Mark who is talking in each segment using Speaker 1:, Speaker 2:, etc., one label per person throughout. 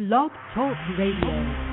Speaker 1: Blog Talk Radio.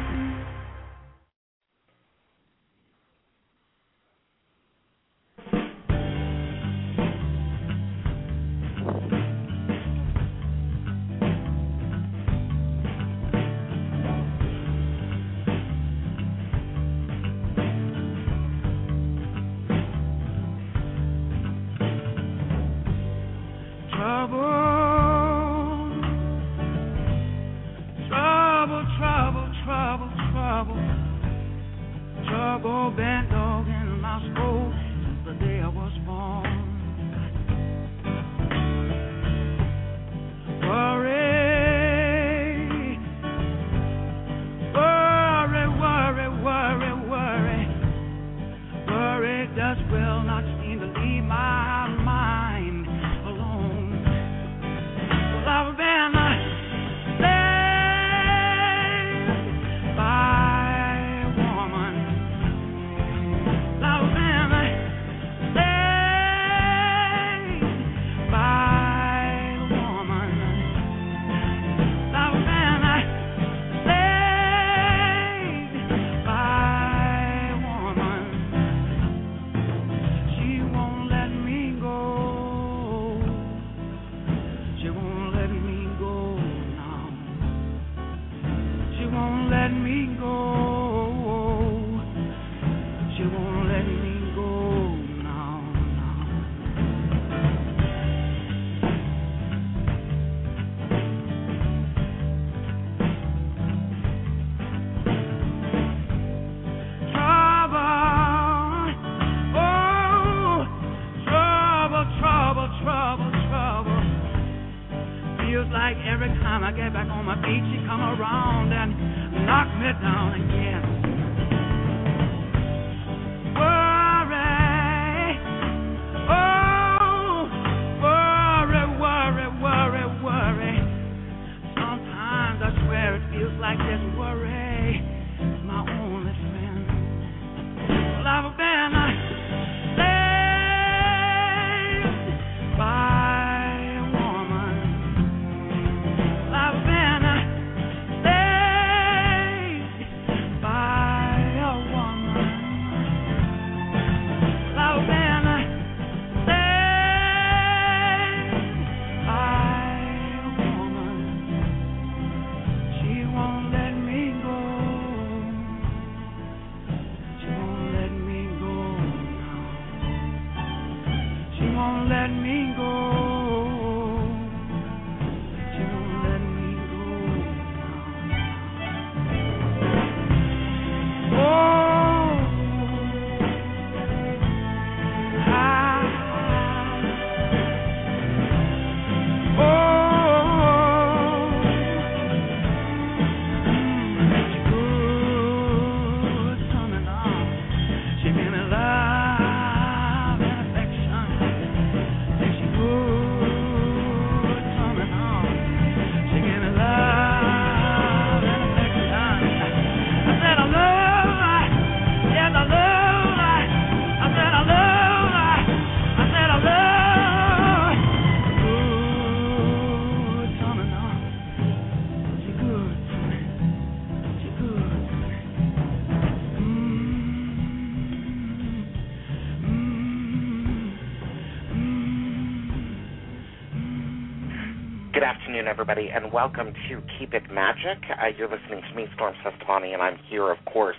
Speaker 2: Everybody, and welcome to Keep It Magic. Uh, you're listening to me, Storm Cestavani, and I'm here, of course,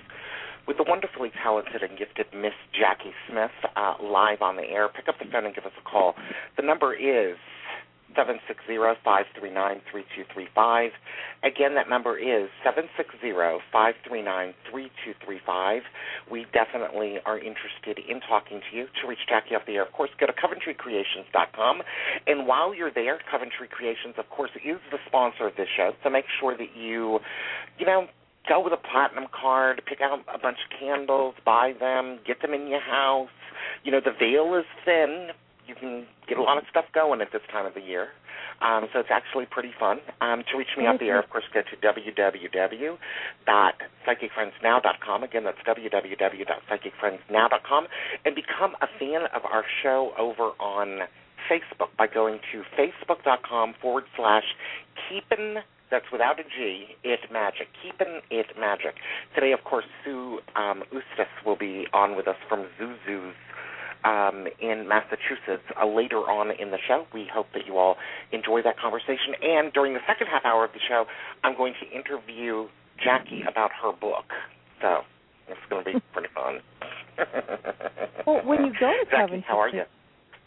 Speaker 2: with the wonderfully talented and gifted Miss Jacki Smith uh, live on the air. Pick up the phone and give us a call. The number is seven six zero five three nine three two three five. Again, that number is seven six zero five three nine three two three five. We definitely are interested in talking to you. To reach Jacki off the air, of course, go to CoventryCreations.com. And while you're there, Coventry Creations, of course, is the sponsor of this show. So make sure that you, you know, go with a platinum card, pick out a bunch of candles, buy them, get them in your house. You know, the veil is thin. You can get a lot of stuff going at this time of the year. Um, so it's actually pretty fun. Um, to reach me off the air, of course, go to www.psychicfriendsnow.com. Again, that's www.psychicfriendsnow.com. And become a fan of our show over on Facebook by going to facebook.com forward slash keepin That's without a G. It magic. Keeping it magic. Today, of course, Sue um, Ustas will be on with us from Zuzu's um, in Massachusetts uh, later on in the show. We hope that you all enjoy that conversation. And during the second half hour of the show, I'm going to interview Jacki about her book. So it's going to be pretty fun.
Speaker 3: well, when you go to
Speaker 2: Jacki,
Speaker 3: Coventry,
Speaker 2: how are you?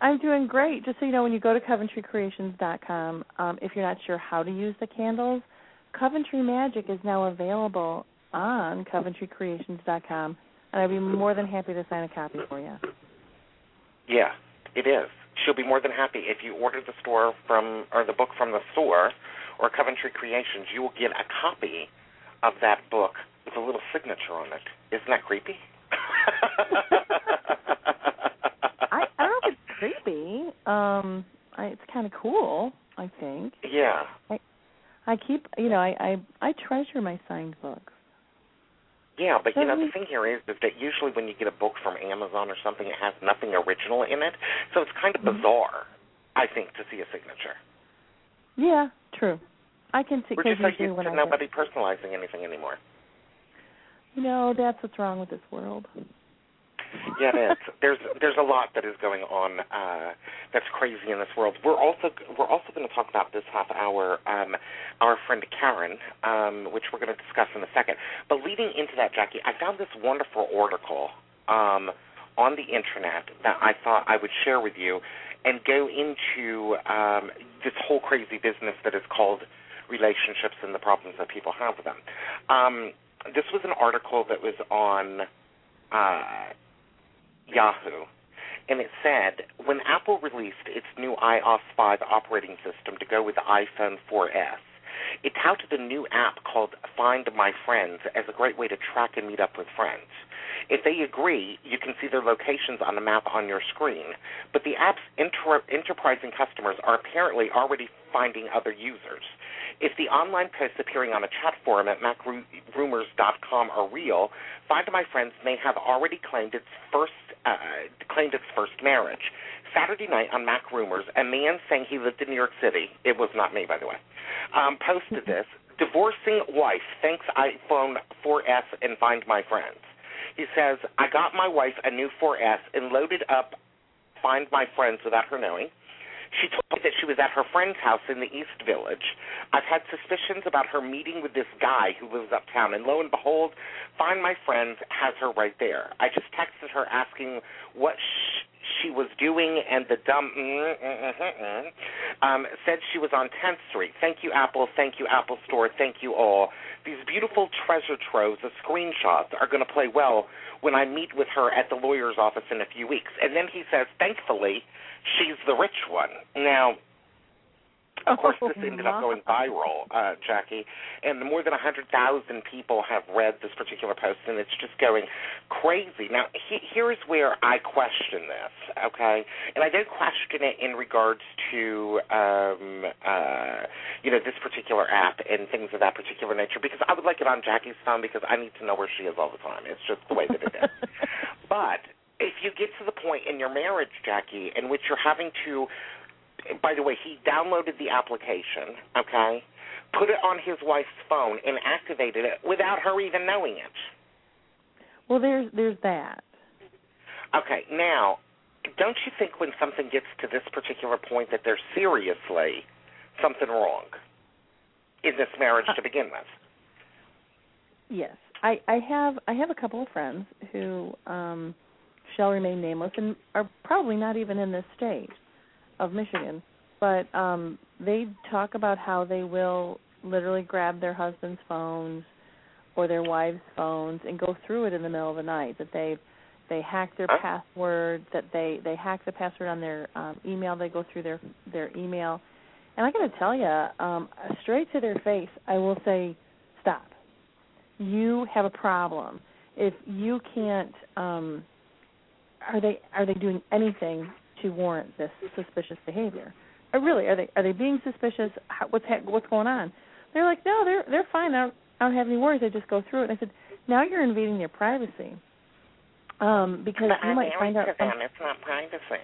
Speaker 3: I'm doing great. Just so you know, when you go to CoventryCreations.com, um, if you're not sure how to use the candles, Coventry Magic is now available on CoventryCreations.com, and I'd be more than happy to sign a copy for you.
Speaker 2: Yeah, it is. She'll be more than happy if you order the store from or the book from the store or Coventry Creations. You will get a copy of that book with a little signature on it. Isn't that creepy?
Speaker 3: I, I don't know if it's creepy. Um, I, it's kind of cool. I think.
Speaker 2: Yeah.
Speaker 3: I, I keep, you know, I, I I treasure my signed books.
Speaker 2: Yeah, but you know the thing here is, is that usually when you get a book from Amazon or something, it has nothing original in it, so it's kind of
Speaker 3: Mhm.
Speaker 2: bizarre, I think, to see a signature.
Speaker 3: Yeah, true. I can see
Speaker 2: We're just so used
Speaker 3: when
Speaker 2: to
Speaker 3: I
Speaker 2: nobody personalizing anything anymore.
Speaker 3: you know, that's what's wrong with this world.
Speaker 2: Yeah, it is. There's there's a lot that is going on uh, that's crazy in this world. We're also we're also going to talk about this half hour um, our friend Karen, um, which we're going to discuss in a second. But leading into that, Jacki, I found this wonderful article um, on the internet that I thought I would share with you and go into um, this whole crazy business that is called relationships and the problems that people have with them. Um, this was an article that was on. Uh, Yahoo, and it said when Apple released its new iOS 5 operating system to go with the iPhone 4S, it touted a new app called Find My Friends as a great way to track and meet up with friends. If they agree, you can see their locations on a map on your screen, but the app's inter- enterprising customers are apparently already finding other users. If the online posts appearing on a chat forum at macrumors.com are real, Find My Friends may have already claimed its first uh, claimed its first marriage. Saturday night on Mac Rumors, a man saying he lived in New York City, it was not me, by the way, um, posted this. Divorcing wife thanks iPhone 4S and Find My Friends. He says, I got my wife a new 4S and loaded up Find My Friends without her knowing. She told me that she was at her friend's house in the East Village. I've had suspicions about her meeting with this guy who lives uptown, and lo and behold, Find My Friends has her right there. I just texted her asking what sh- she was doing, and the dumb mm, mm, mm, mm, mm, um, said she was on 10th Street. Thank you, Apple. Thank you, Apple Store. Thank you all. These beautiful treasure troves of screenshots are going to play well when I meet with her at the lawyer's office in a few weeks. And then he says, thankfully, she's the rich one. Now, of course, this ended up going viral, uh, Jacki, and more than 100,000 people have read this particular post, and it's just going crazy. Now, he, here's where I question this, okay? And I don't question it in regards to, um, uh, you know, this particular app and things of that particular nature, because I would like it on Jacki's phone because I need to know where she is all the time. It's just the way that it is. but if you get to the point in your marriage, Jacki, in which you're having to by the way, he downloaded the application, okay, put it on his wife's phone, and activated it without her even knowing it.
Speaker 3: Well, there's there's that.
Speaker 2: Okay, now, don't you think when something gets to this particular point that there's seriously something wrong in this marriage to begin with?
Speaker 3: Yes, I I have I have a couple of friends who um shall remain nameless and are probably not even in this state of Michigan, but um they talk about how they will literally grab their husband's phones or their wives' phones and go through it in the middle of the night. That they they hack their password. That they they hack the password on their um, email. They go through their their email, and I got to tell you, um, straight to their face, I will say, stop. You have a problem. If you can't, um, are they are they doing anything to warrant this suspicious behavior? Or really, are they are they being suspicious? How, what's ha- what's going on? They're like, no, they're they're fine. I don't, I don't have any worries. I just go through it. And I said, now you're invading their privacy, um, because
Speaker 2: But
Speaker 3: you
Speaker 2: I'm
Speaker 3: might find out.
Speaker 2: to them. It's not privacy.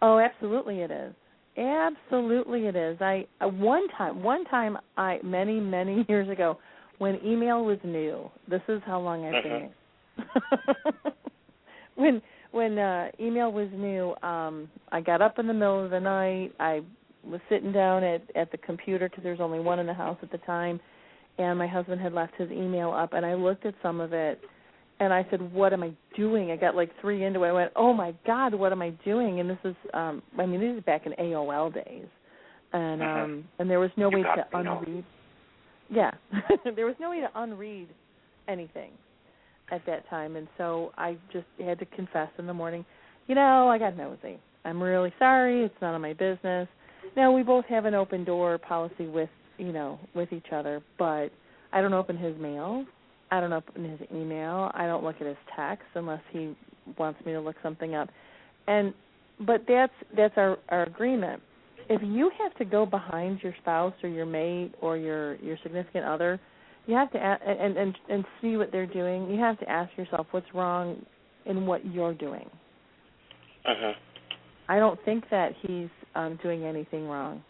Speaker 3: oh, absolutely, it is. Absolutely, it is. I uh, one time, one time, I many many years ago, when email was new. This is how long I've been.
Speaker 2: Mhm.
Speaker 3: when when uh email was new, um I got up in the middle of the night. I was sitting down at at the computer because there was only one in the house at the time, and my husband had left his email up, and I looked at some of it, and I said, "What am I doing?" I got like three into it. I went, "Oh my God, what am I doing?" And this is, um I mean, this is back in AOL days, and
Speaker 2: Mhm.
Speaker 3: um and there was no
Speaker 2: You
Speaker 3: way to unread. Yeah, there was no way to unread anything at that time, and so I just had to confess in the morning, you know, I got nosy. I'm really sorry. It's none of my business. Now we both have an open door policy with you know with each other, but I don't open his mail. I don't open his email. I don't look at his text unless he wants me to look something up. And but that's that's our our agreement. If you have to go behind your spouse or your mate or your your significant other, you have to a- and and and see what they're doing. You have to ask yourself what's wrong in what you're doing.
Speaker 2: Uh-huh.
Speaker 3: I don't think that he's um doing anything wrong.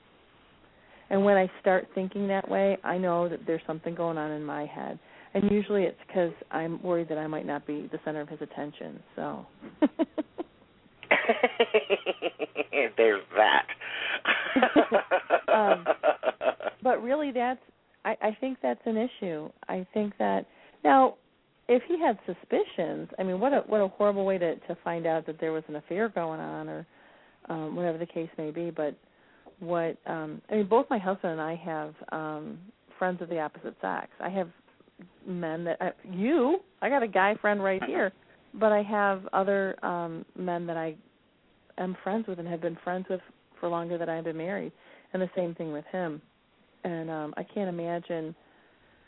Speaker 3: And when I start thinking that way, I know that there's something going on in my head. And usually it's because I'm worried that I might not be the center of his attention. So
Speaker 2: There's that.
Speaker 3: Um, but really that's I, I think that's an issue. I think that now if he had suspicions, I mean what a what a horrible way to to find out that there was an affair going on or um whatever the case may be, but what um I mean both my husband and I have um friends of the opposite sex. I have men that I, you, I got a guy friend right here, but I have other um men that I am friends with and have been friends with for longer than I've been married and the same thing with him. And um I can't imagine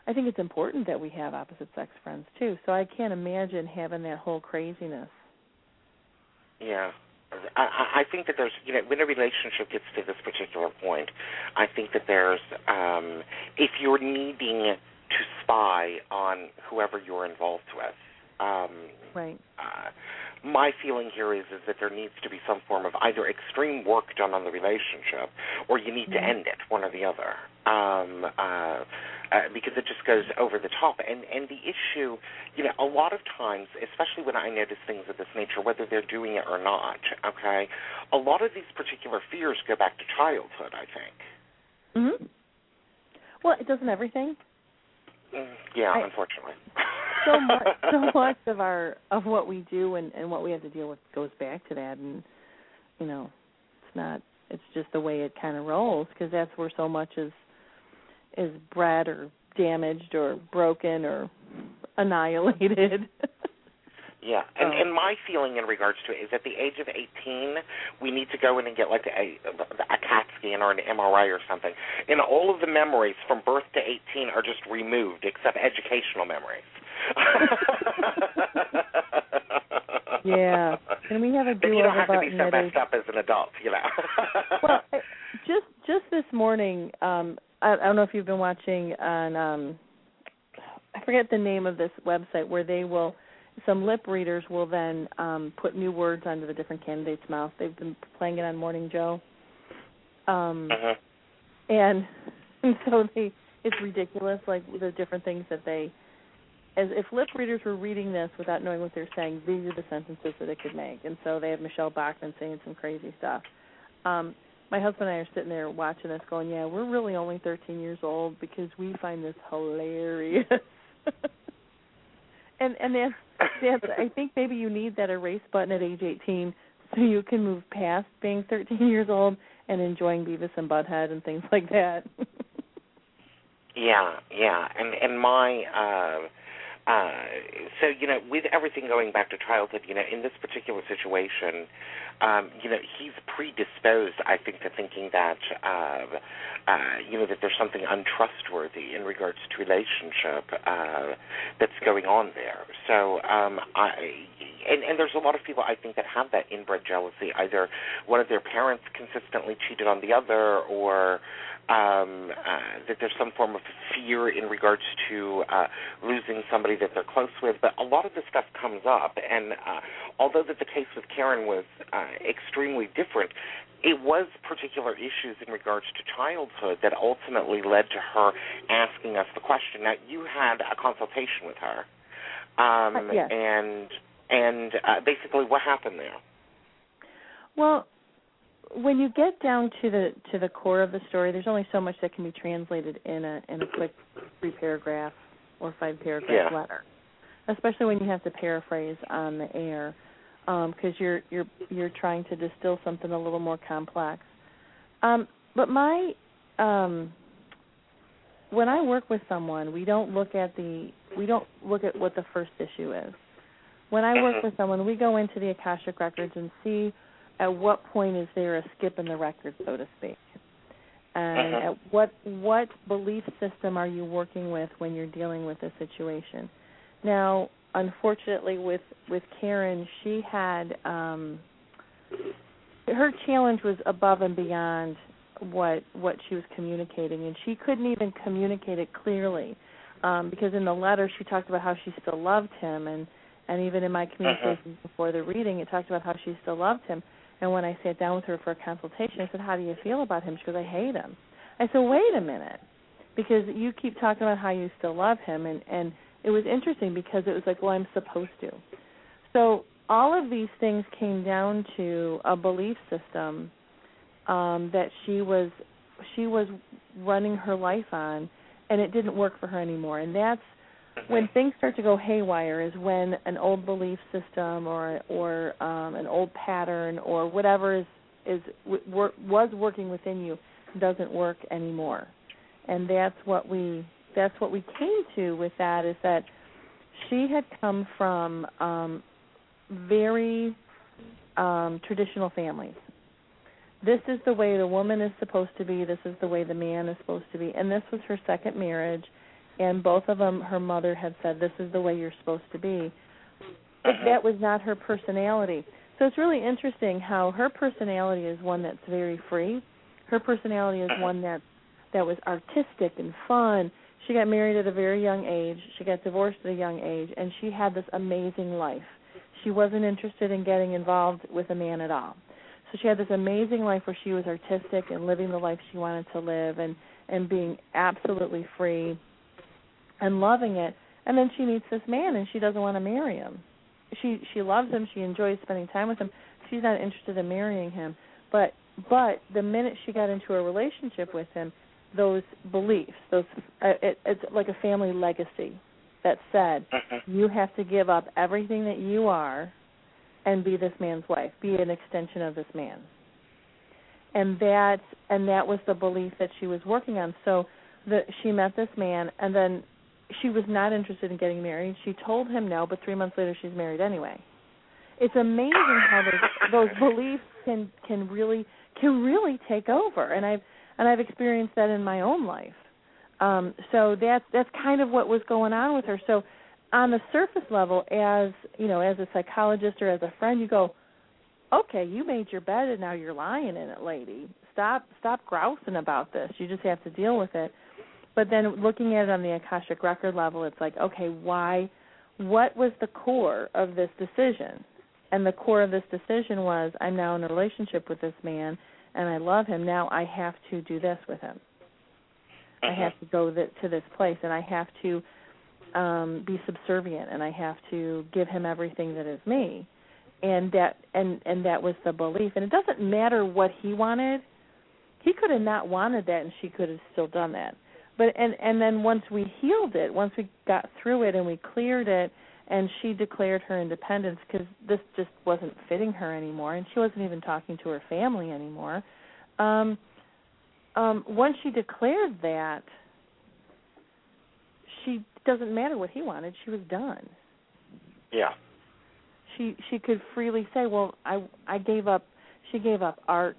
Speaker 3: I think it's important that we have opposite sex friends too. So I can't imagine having that whole craziness.
Speaker 2: Yeah. I, I I think that there's, you know, when a relationship gets to this particular point, I think that there's, um, if you're needing to spy on whoever you're involved with, um,
Speaker 3: Right.
Speaker 2: uh, my feeling here is is that there needs to be some form of either extreme work done on the relationship, or you need to
Speaker 3: Mhm.
Speaker 2: end it, one or the other, um, uh, uh, because it just goes over the top. And and the issue, you know, a lot of times, especially when I notice things of this nature, whether they're doing it or not, okay, a lot of these particular fears go back to childhood. I think.
Speaker 3: Mhm. Well, it doesn't everything.
Speaker 2: Mm, yeah,
Speaker 3: I-
Speaker 2: unfortunately.
Speaker 3: so much so much of our of what we do and and what we have to deal with goes back to that and you know it's not it's just the way it kind of rolls because that's where so much is is bred or damaged or broken or annihilated
Speaker 2: Yeah, and and my feeling in regards to it is at the age of 18, we need to go in and get like a a CAT scan or an MRI or something. And all of the memories from birth to 18 are just removed, except educational memories.
Speaker 3: Yeah. Can we have a
Speaker 2: Then you don't have to be so messed up as an adult, you know.
Speaker 3: well I- just just this morning um I, I don't know if you've been watching on um I forget the name of this website where they will some lip readers will then um put new words onto the different candidates' mouth. They've been playing it on Morning Joe. Um
Speaker 2: Mhm.
Speaker 3: and and so they it's ridiculous like the different things that they as if lip readers were reading this without knowing what they're saying, these are the sentences that it could make. And so they have Michele Bachmann saying some crazy stuff. Um my husband and I are sitting there watching this going, Yeah, we're really only thirteen years old because we find this hilarious And and I think maybe you need that erase button at age eighteen so you can move past being thirteen years old and enjoying Beavis and Butthead and things like that.
Speaker 2: Yeah, yeah, and and my uh, uh, so you know, with everything going back to childhood, you know, in this particular situation, um, you know, he's predisposed, I think, to thinking that, uh, uh, you know, that there's something untrustworthy in regards to relationship uh, that's going on there. So, um, I and and there's a lot of people I think that have that inbred jealousy. Either one of their parents consistently cheated on the other, or um, uh, that there's some form of fear in regards to uh, losing somebody that they're close with. But a lot of this stuff comes up, and uh, although that the case with Karen was uh, extremely different, it was particular issues in regards to childhood that ultimately led to her asking us the question. Now, you had a consultation with her, um,
Speaker 3: Uh, yes.
Speaker 2: and and uh, basically, what happened there?
Speaker 3: Well, when you get down to the to the core of the story, there's only so much that can be translated in a in a quick three paragraph or five paragraph
Speaker 2: Yeah.
Speaker 3: letter, especially when you have to paraphrase on the air, because you're you're you're trying to distill something a little more complex. Um, but my um, when I work with someone, we don't look at the we don't look at what the first issue is. When I work
Speaker 2: Mhm.
Speaker 3: with someone, we go into the Akashic records and see at what point is there a skip in the record, so to speak, and
Speaker 2: Mhm.
Speaker 3: at what what belief system are you working with when you're dealing with a situation. Now, unfortunately, with with Karen, she had um, her challenge was above and beyond what what she was communicating, and she couldn't even communicate it clearly um, because in the letter she talked about how she still loved him, and and even in my communications before the reading, it talked about how she still loved him. And when I sat down with her for a consultation, I said, "How do you feel about him?" She goes, "I hate him." I said, "Wait a minute, because you keep talking about how you still love him," and and it was interesting because it was like, "Well, I'm supposed to." So all of these things came down to a belief system um, that she was she was running her life on, and it didn't work for her anymore. And that's when things start to go haywire is when an old belief system or or um, an old pattern or whatever is is wor- was working within you doesn't work anymore, and that's what we that's what we came to with that is that she had come from um, very um, traditional families. This is the way the woman is supposed to be. This is the way the man is supposed to be. And this was her second marriage, and both of them, her mother had said, "This is the way you're supposed to be." But
Speaker 2: Mhm.
Speaker 3: that was not her personality. So it's really interesting how her personality is one that's very free. Her personality is one that that was artistic and fun. She got married at a very young age. She got divorced at a young age, and she had this amazing life. She wasn't interested in getting involved with a man at all. So she had this amazing life where she was artistic and living the life she wanted to live and and being absolutely free and loving it. And then she meets this man and she doesn't want to marry him. She she loves him, she enjoys spending time with him. She's not interested in marrying him. But but the minute she got into a relationship with him, those beliefs, those uh, it, it's like a family legacy that said
Speaker 2: Mhm.
Speaker 3: you have to give up everything that you are and be this man's wife, be an extension of this man. And that and that was the belief that she was working on. So the she met this man and then she was not interested in getting married. She told him no, but 3 months later she's married anyway. It's amazing how those those beliefs can can really can really take over and I've and I've experienced that in my own life. Um so that's that's kind of what was going on with her. So on the surface level as you know as a psychologist or as a friend you go okay you made your bed and now you're lying in it lady stop stop grousing about this you just have to deal with it but then looking at it on the akashic record level it's like okay why what was the core of this decision and the core of this decision was i'm now in a relationship with this man and i love him now i have to do this with him i have to go th- to this place and i have to um be subservient and I have to give him everything that is me. And that and and that was the belief. And it doesn't matter what he wanted. He could have not wanted that and she could have still done that. But and and then once we healed it, once we got through it and we cleared it and she declared her independence because this just wasn't fitting her anymore and she wasn't even talking to her family anymore. Um um once she declared that she doesn't matter what he wanted she was done
Speaker 2: Yeah.
Speaker 3: she she could freely say well i i gave up she gave up art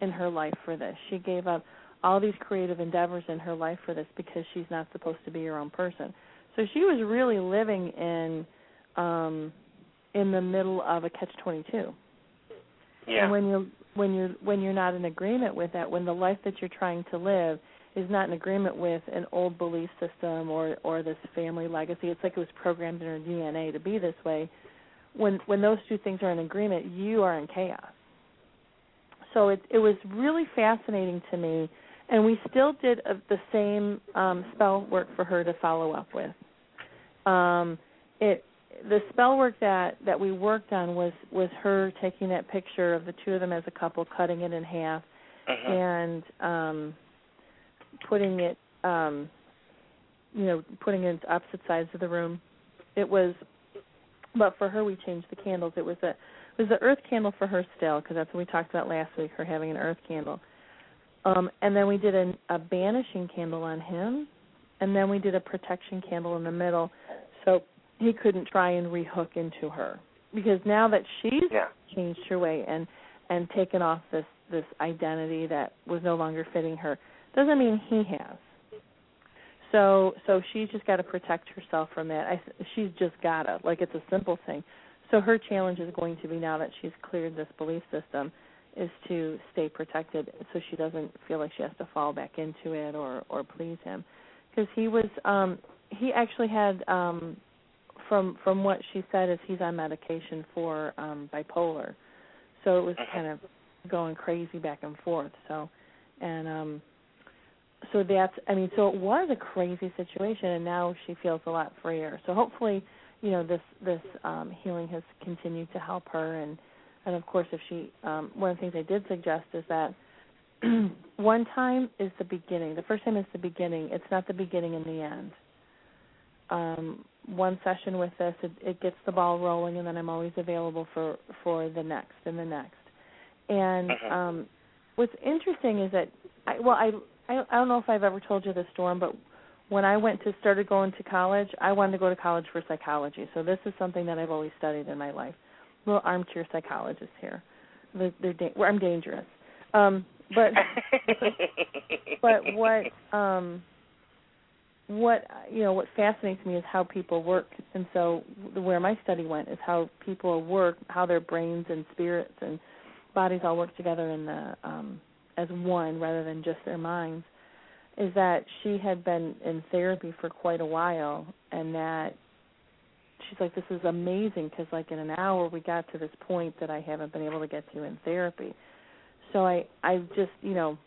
Speaker 3: in her life for this she gave up all these creative endeavors in her life for this because she's not supposed to be her own person so she was really living in um in the middle of a catch 22
Speaker 2: Yeah.
Speaker 3: and when you're when you're when you're not in agreement with that, when the life that you're trying to live is not in agreement with an old belief system or or this family legacy, it's like it was programmed in her DNA to be this way. When when those two things are in agreement, you are in chaos. so it it was really fascinating to me, and we still did uh, the same um, spell work for her to follow up with. Um, it the spell work that that we worked on was was her taking that picture of the two of them as a couple, cutting it in half,
Speaker 2: Mhm.
Speaker 3: and um putting it um you know putting it into opposite sides of the room it was but for her we changed the candles it was a it was the earth candle for her still because that's what we talked about last week her having an earth candle um and then we did an, a banishing candle on him and then we did a protection candle in the middle so he couldn't try and rehook into her. Because now that she's
Speaker 2: Yeah.
Speaker 3: changed her way and and taken off this this identity that was no longer fitting her doesn't mean he has. So so she's just got to protect herself from that. I she's just gotta like it's a simple thing. So her challenge is going to be now that she's cleared this belief system is to stay protected so she doesn't feel like she has to fall back into it or or please him. Because he was um he actually had um from from what she said is he's on medication for um bipolar. So it was kind of going crazy back and forth. So and um so that's i mean so it was a crazy situation and now she feels a lot freer. So hopefully you know this this um healing has continued to help her and and of course if she um one of the things i did suggest is that one time is the beginning. The first time is the beginning. It's not the beginning and the end. Um one session with this it, it gets the ball rolling and then i'm always available for for the next and the next. And
Speaker 2: Mhm.
Speaker 3: um what's interesting is that I, well I, I I don't know if I've ever told you this storm but when I went to started going to college I wanted to go to college for psychology. So this is something that I've always studied in my life little armchair psychologist here. They're, they're da- I'm dangerous. Um but but what um what you know what fascinates me is how people work. And so where my study went is how people work how their brains and spirits and bodies all work together in the um as one rather than just their minds is that she had been in therapy for quite a while and that she's like this is amazing because like in an hour we got to this point that I haven't been able to get to in therapy so I I just you know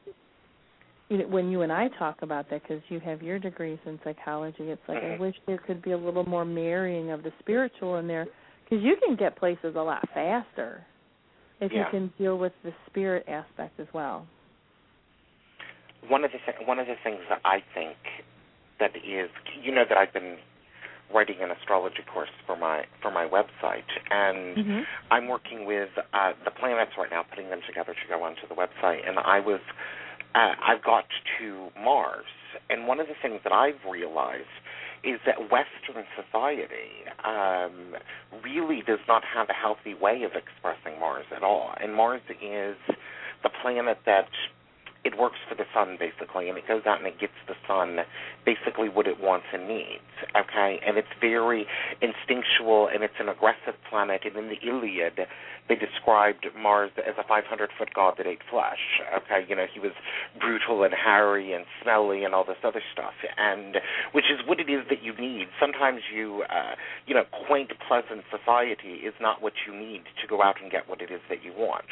Speaker 3: you know, when you and I talk about that, because you have your degrees in psychology, it's like
Speaker 2: Mhm.
Speaker 3: I wish there could be a little more marrying of the spiritual in there, because you can get places a lot faster if you can deal with the spirit aspect as well.
Speaker 2: one of the th- one of the things that I think that is you know that I've been writing an astrology course for my for my website and
Speaker 3: Mm-hmm.
Speaker 2: I'm working with uh, the planets right now, putting them together to go onto the website. And I was, uh, I've got to Mars, and one of the things that I've realized is that Western society um, really does not have a healthy way of expressing Mars at all. And Mars is the planet that it works for the sun basically, and it goes out and it gets the sun basically what it wants and needs. Okay, and it's very instinctual and it's an aggressive planet. And in the Iliad, they described Mars as a 500 foot god that ate flesh. Okay, you know he was brutal and hairy and smelly and all this other stuff, and which is what it is that you need. Sometimes you, uh, you know, quaint, pleasant society is not what you need to go out and get what it is that you want.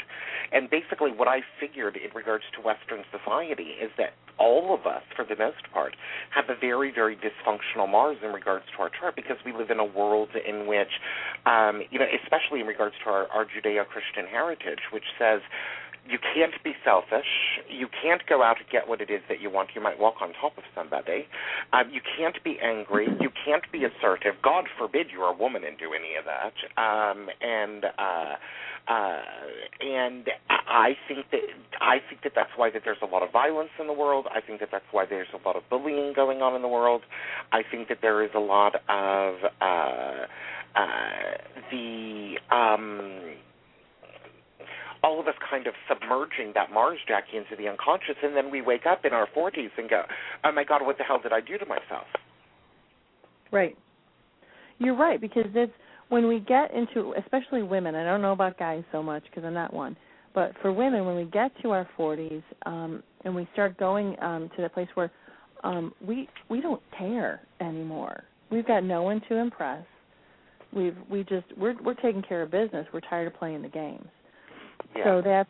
Speaker 2: And basically, what I figured in regards to Western society is that all of us, for the most part, have a very, very dysfunctional Mars in regards to our chart because we live in a world in which, um, you know, especially in regards to our, our Judeo-Christian heritage, which says you can't be selfish. You can't go out and get what it is that you want. You might walk on top of somebody. Um, you can't be angry. You can't be assertive. God forbid you're a woman and do any of that. Um, and uh, uh, and I think that I think that that's why that there's a lot of violence in the world. I think that that's why there's a lot of bullying going on in the world. I think that there is a lot of uh, uh, the um, all of us kind of submerging that Mars Jacki into the unconscious, and then we wake up in our 40s and go, "Oh my God, what the hell did I do to myself?"
Speaker 3: Right. You're right because it's when we get into, especially women. I don't know about guys so much because I'm not one, but for women, when we get to our 40s um, and we start going um, to the place where um, we we don't care anymore. We've got no one to impress. We've we just we're we're taking care of business. We're tired of playing the games.
Speaker 2: Yeah.
Speaker 3: So that's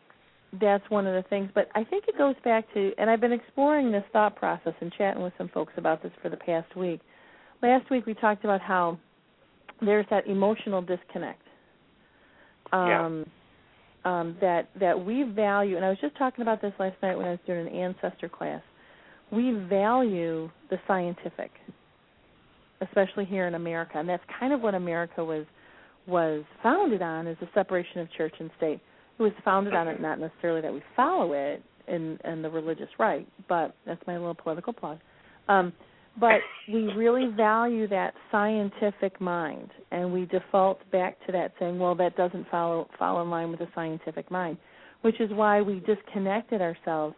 Speaker 3: that's one of the things. But I think it goes back to, and I've been exploring this thought process and chatting with some folks about this for the past week. Last week we talked about how there's that emotional disconnect. Um,
Speaker 2: Yeah.
Speaker 3: um, that that we value, and I was just talking about this last night when I was doing an ancestor class. We value the scientific, especially here in America, and that's kind of what America was was founded on is the separation of church and state. It was founded on it not necessarily that we follow it in in the religious right, but that's my little political plug. Um, but we really value that scientific mind, and we default back to that, saying, "Well, that doesn't follow follow in line with the scientific mind," which is why we disconnected ourselves.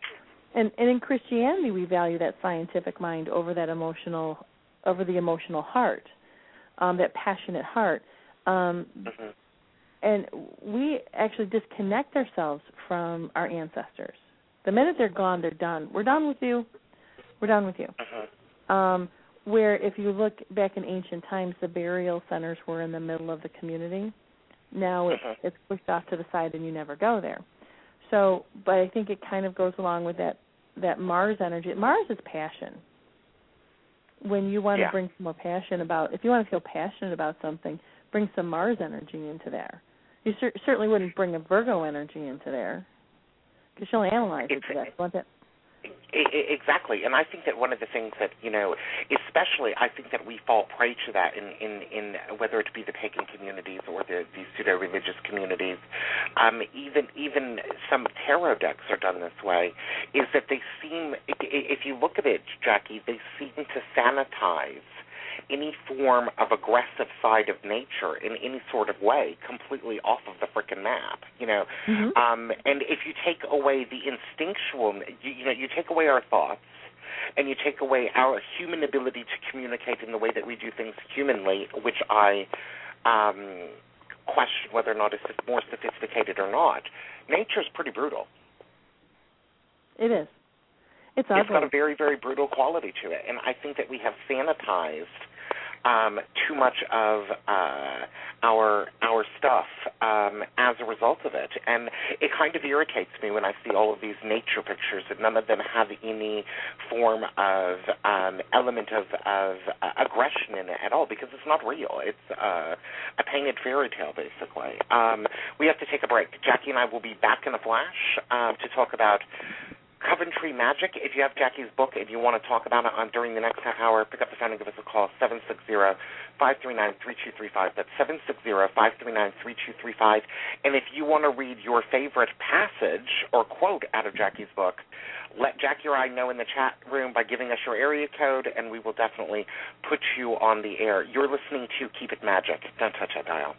Speaker 3: And, and in Christianity, we value that scientific mind over that emotional, over the emotional heart, um, that passionate heart. Um,
Speaker 2: hmm
Speaker 3: and we actually disconnect ourselves from our ancestors. The minute they're gone, they're done. We're done with you. We're done with you.
Speaker 2: hmm
Speaker 3: Um, where if you look back in ancient times, the burial centers were in the middle of the community. Now it's,
Speaker 2: Mhm.
Speaker 3: it's pushed off to the side, and you never go there. So, but I think it kind of goes along with that that Mars energy. Mars is passion. When you want
Speaker 2: Yeah.
Speaker 3: to bring some more passion about, if you want to feel passionate about something, bring some Mars energy into there. You cer- certainly wouldn't bring a Virgo energy into there because she'll analyze it to that. You want that
Speaker 2: I- I- Exactly, and I think that one of the things that you know, especially, I think that we fall prey to that in in, in whether it be the pagan communities or the, the pseudo religious communities, um, even even some tarot decks are done this way. Is that they seem, if you look at it, Jacki, they seem to sanitize any form of aggressive side of nature in any sort of way completely off of the frickin' map. You know,
Speaker 3: Mhm.
Speaker 2: um, and if you take away the instinctual, you, you know, you take away our thoughts, and you take away our human ability to communicate in the way that we do things humanly, which I um, question whether or not it's more sophisticated or not. Nature's pretty brutal.
Speaker 3: It is. It's
Speaker 2: It's got a very, very brutal quality to it, and I think that we have sanitized um, too much of uh, our our stuff um, as a result of it, and it kind of irritates me when I see all of these nature pictures that none of them have any form of um, element of of uh, aggression in it at all because it's not real. It's uh, a painted fairy tale, basically. Um, we have to take a break. Jacki and I will be back in a flash uh, to talk about Coventry Magic. If you have Jacki's book and you want to talk about it on during the next half hour, pick up the phone and give us a call, 760-539-3235. That's 760-539-3235. And if you want to read your favorite passage or quote out of Jacki's book, let Jacki or I know in the chat room by giving us your area code, and we will definitely put you on the air. You're listening to Keep It Magic. Don't touch that dial.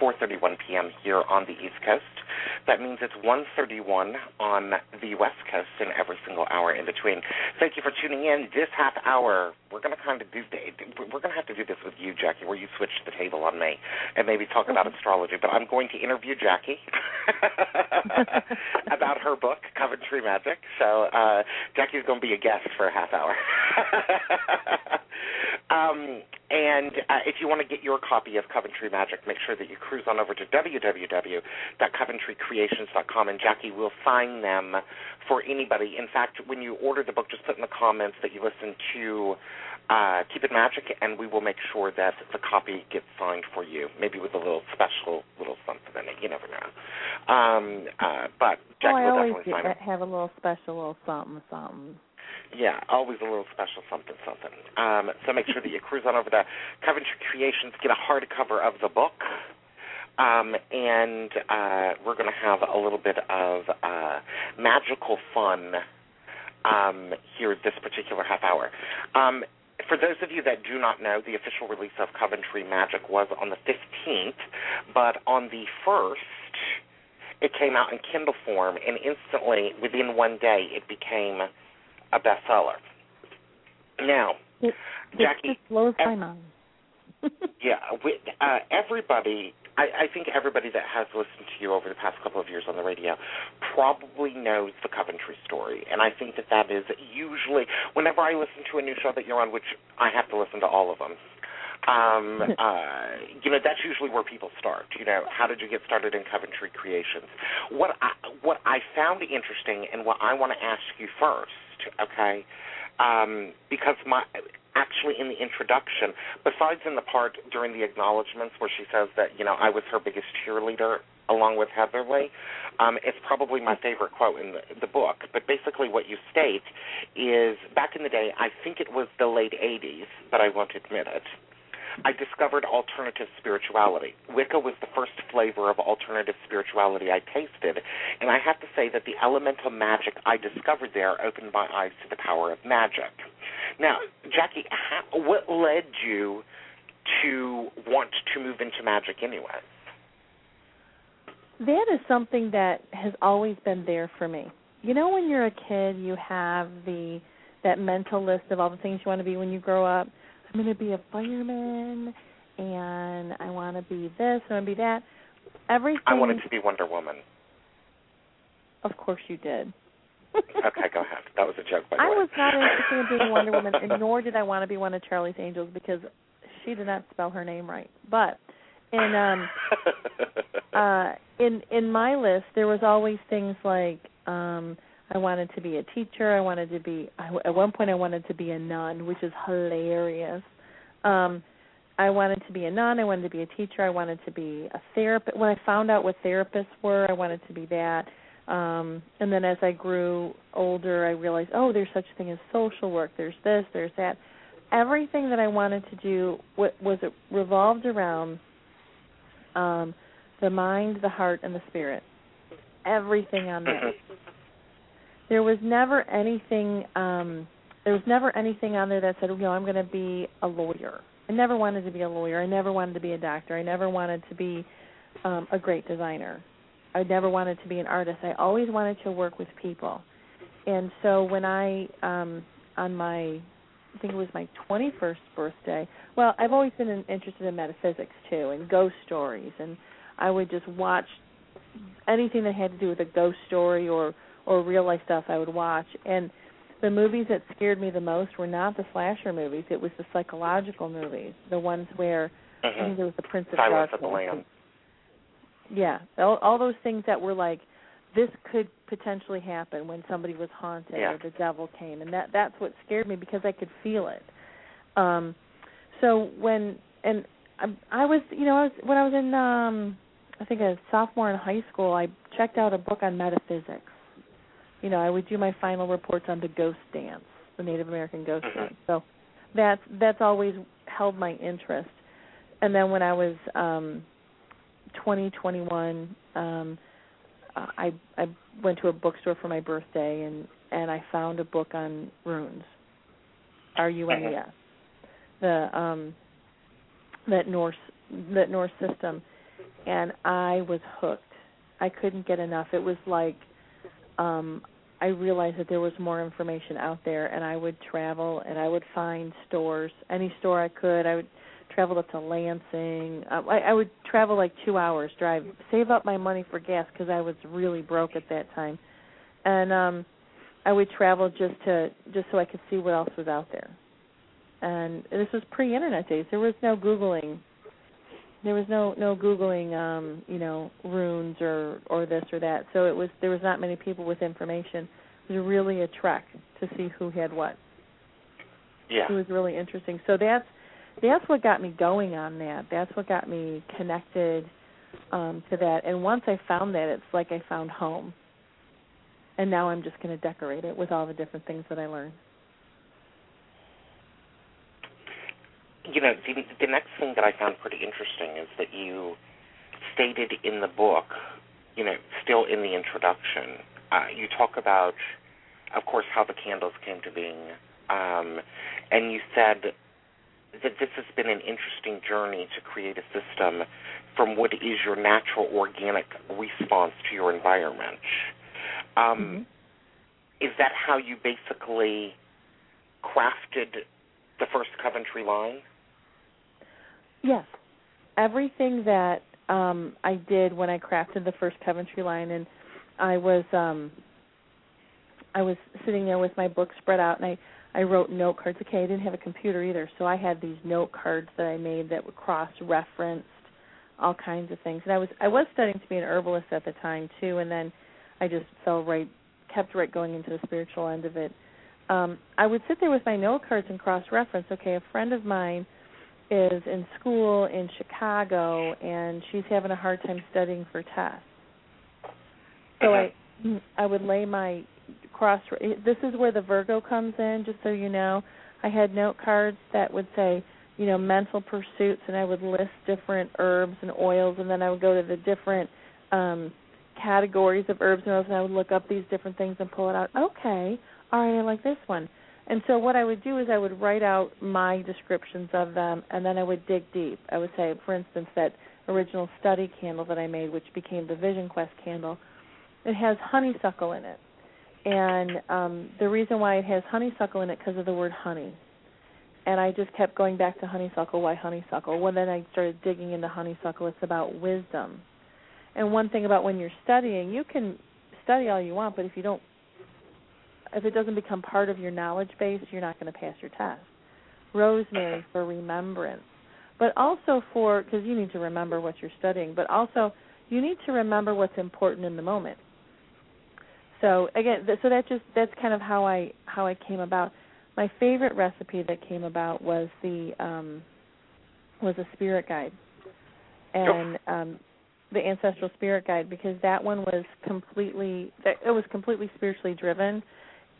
Speaker 2: 4:31 p.m. here on the East Coast. That means it's 1:31 on the West Coast and every single hour in between. Thank you for tuning in. This half hour, we're going to kind of do. We're going to have to do this with you, Jacki, where you switch the table on me and maybe talk about astrology. But I'm going to interview Jacki about her book, Coventry Magic. So uh, Jacki's going to be a guest for a half hour. um, and uh, if you want to get your copy of Coventry Magic, make sure that you cruise on over to www.coventrycreations.com, and Jacki will sign them for anybody. In fact, when you order the book, just put in the comments that you listen to uh, Keep It Magic, and we will make sure that the copy gets signed for you, maybe with a little special little something in it. You never know. Um, uh, but Jacki
Speaker 3: oh, I
Speaker 2: will
Speaker 3: always
Speaker 2: definitely sign
Speaker 3: get,
Speaker 2: it.
Speaker 3: have a little special little something, something.
Speaker 2: Yeah, always a little special something, something. Um, so make sure that you cruise on over to Coventry Creations, get a hardcover of the book, um, and uh, we're going to have a little bit of uh, magical fun um, here this particular half hour. Um, for those of you that do not know, the official release of Coventry Magic was on the 15th, but on the 1st, it came out in Kindle form, and instantly, within one day, it became a bestseller. Now,
Speaker 3: It,
Speaker 2: Jacki,
Speaker 3: it just blows my mind.
Speaker 2: yeah, we, uh, everybody. I, I think everybody that has listened to you over the past couple of years on the radio probably knows the Coventry story, and I think that that is usually whenever I listen to a new show that you're on, which I have to listen to all of them. Um, uh, you know, that's usually where people start. You know, how did you get started in Coventry Creations? What I, what I found interesting, and what I want to ask you first, okay, um, because my actually in the introduction, besides in the part during the acknowledgments where she says that you know I was her biggest cheerleader along with Heatherly, um, it's probably my favorite quote in the, the book. But basically, what you state is back in the day, I think it was the late '80s, but I won't admit it. I discovered alternative spirituality. Wicca was the first flavor of alternative spirituality I tasted, and I have to say that the elemental magic I discovered there opened my eyes to the power of magic. Now, Jacki, how, what led you to want to move into magic anyway?
Speaker 3: That is something that has always been there for me. You know, when you're a kid, you have the that mental list of all the things you want to be when you grow up. I'm going to be a fireman, and I want to be this, I want to be that. Everything.
Speaker 2: I wanted to be Wonder Woman.
Speaker 3: Of course, you did.
Speaker 2: Okay, go ahead. That was a joke, by the
Speaker 3: I
Speaker 2: way.
Speaker 3: I was not interested in being Wonder Woman, and nor did I want to be one of Charlie's Angels because she did not spell her name right. But in um uh in in my list there was always things like um I wanted to be a teacher, I wanted to be I, at one point I wanted to be a nun, which is hilarious. Um I wanted to be a nun, I wanted to be a teacher, I wanted to be a therapist. When I found out what therapists were, I wanted to be that. Um and then as I grew older, I realized, oh, there's such a thing as social work. There's this, there's that. Everything that I wanted to do wa- was it revolved around um, the mind, the heart, and the spirit. Everything on there. There was never anything. Um, there was never anything on there that said, you know, I'm going to be a lawyer. I never wanted to be a lawyer. I never wanted to be a doctor. I never wanted to be um, a great designer. I never wanted to be an artist. I always wanted to work with people. And so when I, um, on my, I think it was my 21st birthday. Well, I've always been in, interested in metaphysics too, and ghost stories, and I would just watch anything that had to do with a ghost story or or real life stuff. I would watch, and the movies that scared me the most were not the slasher movies. It was the psychological movies, the ones where I think there was the Prince of
Speaker 2: Silence of the
Speaker 3: Darkness.
Speaker 2: Lambs.
Speaker 3: Yeah, all, all those things that were like, this could potentially happen when somebody was haunted
Speaker 2: Yeah.
Speaker 3: or the devil came, and that that's what scared me because I could feel it. Um, so when and I, I was, you know, I was when I was in, um, I think a sophomore in high school, I checked out a book on metaphysics. You know, I would do my final reports on the ghost dance, the Native American ghost
Speaker 2: Mhm.
Speaker 3: dance. So that's that's always held my interest. And then when I was um 20, 21, um I I went to a bookstore for my birthday and and I found a book on runes, R U N E S, the um that Norse that Norse system, and I was hooked. I couldn't get enough. It was like um I realized that there was more information out there, and I would travel and I would find stores, any store I could. I would travel up to Lansing. Uh, I, I would travel like two hours drive, save up my money for gas because I was really broke at that time, and um I would travel just to just so I could see what else was out there. And this was pre-internet days. There was no googling. There was no no googling, um, you know, runes or or this or that. So it was there was not many people with information. It was really a trek to see who had what.
Speaker 2: Yeah.
Speaker 3: It was really interesting. So that's that's what got me going on that. That's what got me connected um to that. And once I found that, it's like I found home. And now I'm just going to decorate it with all the different things that I learned.
Speaker 2: You know, the, the next thing that I found pretty interesting is that you stated in the book, you know, still in the introduction, uh, you talk about, of course, how the candles came to being, um, and you said that this has been an interesting journey to create a system from what is your natural organic response to your environment. Um, Is that how you basically crafted the first Coventry line?
Speaker 3: Yes. Everything that um I did when I crafted the first Coventry line and I was um I was sitting there with my book spread out and I I wrote note cards. Okay, I didn't have a computer either, so I had these note cards that I made that were cross referenced all kinds of things. And I was I was studying to be an herbalist at the time too and then I just fell right kept right going into the spiritual end of it. Um I would sit there with my note cards and cross reference. Okay, a friend of mine is in school in Chicago and she's having a hard time studying for tests. So I I would lay my cross this is where the Virgo comes in just so you know. I had note cards that would say, you know, mental pursuits and I would list different herbs and oils and then I would go to the different um categories of herbs and oils and I would look up these different things and pull it out. Okay. All right, I like this one. And so what I would do is I would write out my descriptions of them and then I would dig deep. I would say, for instance, that original study candle that I made, which became the Vision Quest candle, it has honeysuckle in it. And um the reason why it has honeysuckle in it because of the word honey. And I just kept going back to honeysuckle. Why honeysuckle? Well, then I started digging into honeysuckle. It's about wisdom. And one thing about when you're studying, you can study all you want, but if you don't if it doesn't become part of your knowledge base, you're not going to pass your test. Rosemary for remembrance, but also for because you need to remember what you're studying, but also you need to remember what's important in the moment. So again, th- so that just that's kind of how I how I came about. My favorite recipe that came about was the um was a spirit guide, and um the ancestral spirit guide because that one was completely it was completely spiritually driven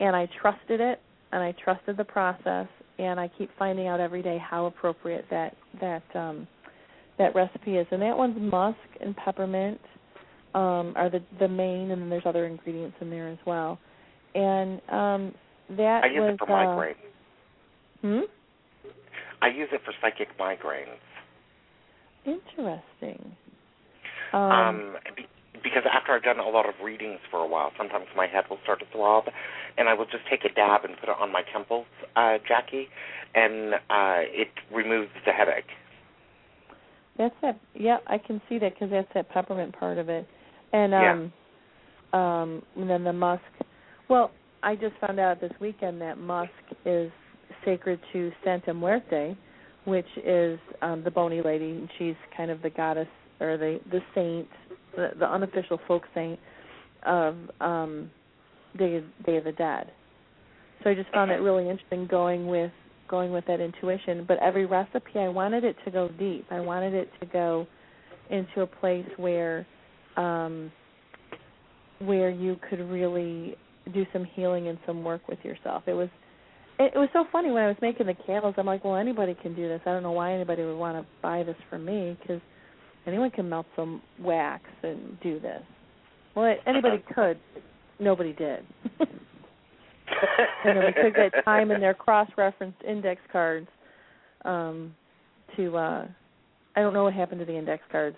Speaker 3: and I trusted it and I trusted the process and I keep finding out every day how appropriate that that um that recipe is. And that one's musk and peppermint um are the the main and then there's other ingredients in there as well. And um that
Speaker 2: I use
Speaker 3: was
Speaker 2: it for
Speaker 3: uh,
Speaker 2: migraine.
Speaker 3: Hmm?
Speaker 2: I use it for psychic migraines.
Speaker 3: Interesting.
Speaker 2: Um, be, because after I've done a lot of readings for a while, sometimes my head will start to throb, and I will just take a dab and put it on my temples, uh, Jacki, and uh, it removes the headache.
Speaker 3: That's that. Yeah, I can see that because that's that peppermint part of it, and
Speaker 2: Yeah.
Speaker 3: um, um, and then the musk. Well, I just found out this weekend that musk is sacred to Santa Muerte, which is um, the bony lady, and she's kind of the goddess or the the saint, the, the unofficial folk saint of um, Day Day of the Dead. So I just found that really interesting going with going with that intuition. But every recipe, I wanted it to go deep. I wanted it to go into a place where um, where you could really do some healing and some work with yourself. It was it, it was so funny when I was making the candles. I'm like, well, anybody can do this. I don't know why anybody would want to buy this from me because anyone can melt some wax and do this. Well, anybody could. Nobody did. and we took that time in their cross-referenced index cards um, to. uh I don't know what happened to the index cards.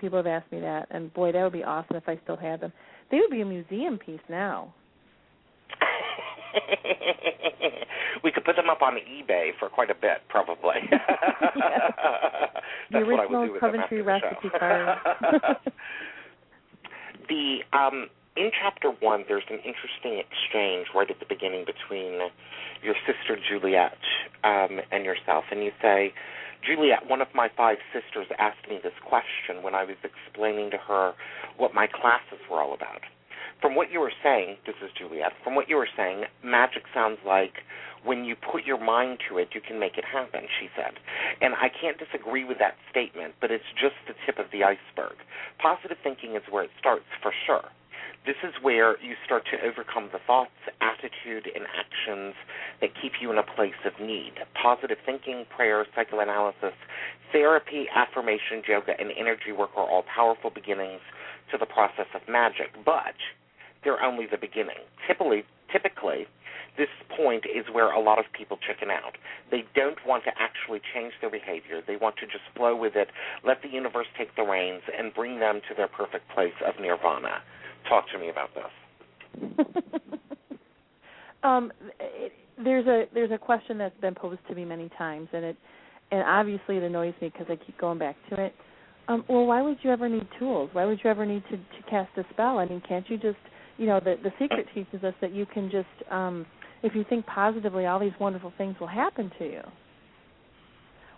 Speaker 3: People have asked me that, and boy, that would be awesome if I still had them. They would be a museum piece now.
Speaker 2: we could put them up on eBay for quite a bit, probably.
Speaker 3: The
Speaker 2: That's what I would
Speaker 3: original
Speaker 2: do with
Speaker 3: Coventry recipe card.
Speaker 2: the um, in chapter one, there's an interesting exchange right at the beginning between your sister Juliet um, and yourself, and you say, Juliet, one of my five sisters asked me this question when I was explaining to her what my classes were all about. From what you were saying, this is Juliet, from what you were saying, magic sounds like when you put your mind to it, you can make it happen, she said. And I can't disagree with that statement, but it's just the tip of the iceberg. Positive thinking is where it starts, for sure. This is where you start to overcome the thoughts, attitude, and actions that keep you in a place of need. Positive thinking, prayer, psychoanalysis, therapy, affirmation, yoga, and energy work are all powerful beginnings to the process of magic, but they're only the beginning. Typically, typically, this point is where a lot of people chicken out. They don't want to actually change their behavior. They want to just flow with it, let the universe take the reins, and bring them to their perfect place of nirvana. Talk to me about this.
Speaker 3: um, it, there's a there's a question that's been posed to me many times, and it and obviously it annoys me because I keep going back to it. Um, well, why would you ever need tools? Why would you ever need to, to cast a spell? I mean, can't you just you know the the secret teaches us that you can just um, if you think positively, all these wonderful things will happen to you.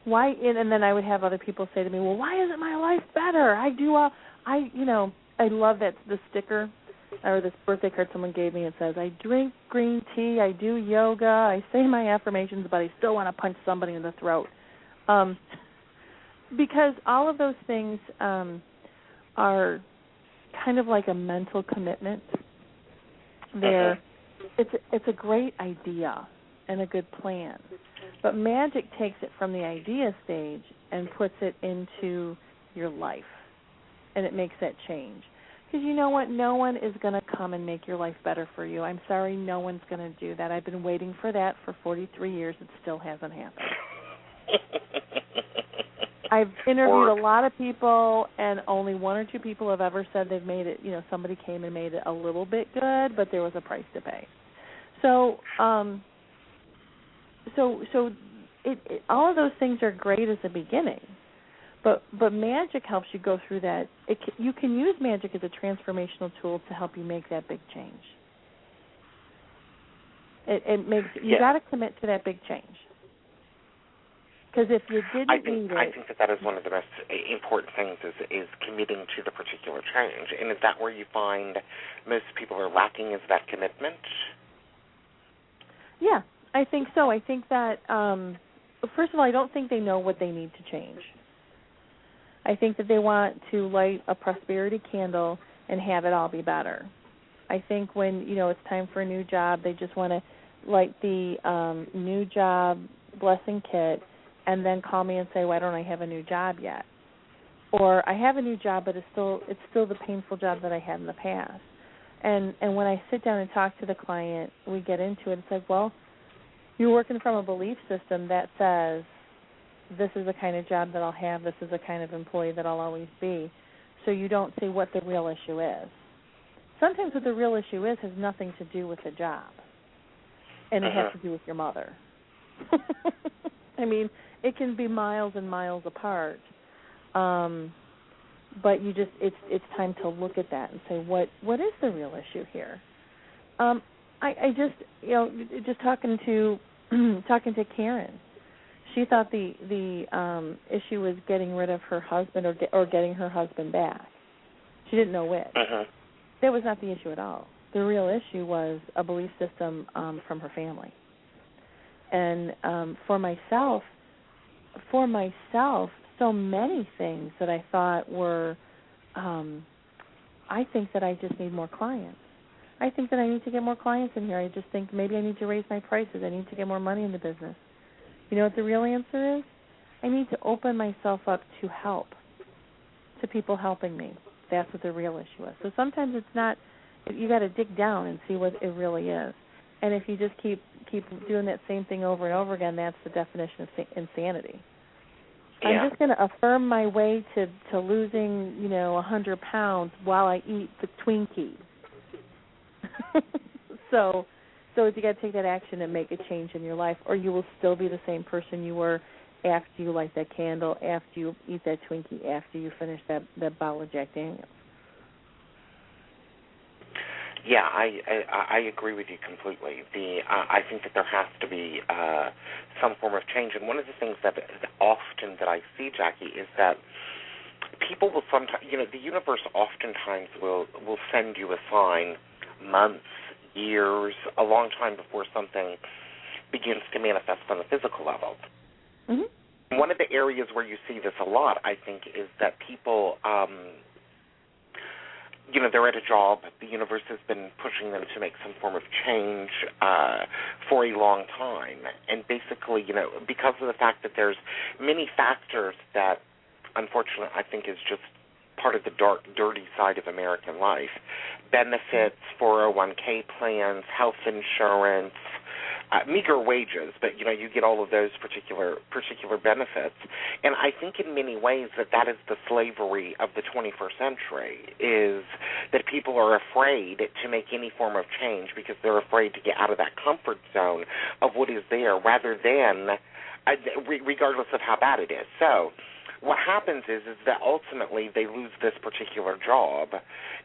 Speaker 3: Why? And, and then I would have other people say to me, "Well, why isn't my life better? I do all I you know I love that the sticker or this birthday card someone gave me. It says, "I drink green tea, I do yoga, I say my affirmations, but I still want to punch somebody in the throat." Um, because all of those things um, are kind of like a mental commitment. They're it's it's a great idea and a good plan, but magic takes it from the idea stage and puts it into your life, and it makes that change. Because you know what? No one is going to come and make your life better for you. I'm sorry, no one's going to do that. I've been waiting for that for 43 years. It still hasn't happened. I've interviewed a lot of people, and only one or two people have ever said they've made it. You know, somebody came and made it a little bit good, but there was a price to pay. So, um, so, so, it, it all of those things are great as a beginning, but but magic helps you go through that. It c you can use magic as a transformational tool to help you make that big change. It, it makes you
Speaker 2: Yeah.
Speaker 3: got to commit to that big change. Because if you didn't
Speaker 2: I think
Speaker 3: need
Speaker 2: I think that that is one of the most important things is is committing to the particular change. And is that where you find most people are lacking? Is that commitment?
Speaker 3: Yeah, I think so. I think that um first of all, I don't think they know what they need to change. I think that they want to light a prosperity candle and have it all be better. I think when, you know, it's time for a new job, they just want to light the um new job blessing kit and then call me and say, "Why don't I have a new job yet?" Or I have a new job, but it's still it's still the painful job that I had in the past. And and when I sit down and talk to the client, we get into it. It's like, well, you're working from a belief system that says this is the kind of job that I'll have, this is the kind of employee that I'll always be. So you don't see what the real issue is. Sometimes what the real issue is has nothing to do with the job. And it has
Speaker 2: Uh-huh.
Speaker 3: to do with your mother. I mean, it can be miles and miles apart. Um but you just it's it's time to look at that and say what what is the real issue here? Um i i just you know just talking to talking to karen she thought the the um issue was getting rid of her husband or get, or getting her husband back. She didn't know which.
Speaker 2: Mhm.
Speaker 3: that was not the issue at all. The real issue was a belief system um from her family. And um for myself for myself so many things that I thought were um I think that I just need more clients. I think that I need to get more clients in here. I just think maybe I need to raise my prices. I need to get more money in the business. You know what the real answer is? I need to open myself up to help, to people helping me. That's what the real issue is. So sometimes it's not. You got to dig down and see what it really is. And if you just keep keep doing that same thing over and over again, that's the definition of insanity.
Speaker 2: Yeah.
Speaker 3: I'm just going to affirm my way to to losing, you know, a hundred pounds while I eat the Twinkie. so, so you got to take that action and make a change in your life, or you will still be the same person you were after you light that candle, after you eat that Twinkie, after you finish that that bottle of Jack Daniels.
Speaker 2: Yeah, I, I I agree with you completely. The uh, I think that there has to be uh, some form of change, and one of the things that often that I see, Jacki, is that people will sometimes, you know, the universe oftentimes will will send you a sign months, years, a long time before something begins to manifest on a physical level.
Speaker 3: Mm-hmm.
Speaker 2: One of the areas where you see this a lot, I think, is that people, um, you know, they're at a job. The universe has been pushing them to make some form of change uh, for a long time, and basically, you know, because of the fact that there's many factors that, unfortunately, I think is just part of the dark, dirty side of American life. Benefits, 401k plans, health insurance, uh, meager wages, but you know you get all of those particular particular benefits. And I think in many ways that that is the slavery of the 21st century is that people are afraid to make any form of change because they're afraid to get out of that comfort zone of what is there, rather than uh, re- regardless of how bad it is. So what happens is is that ultimately they lose this particular job,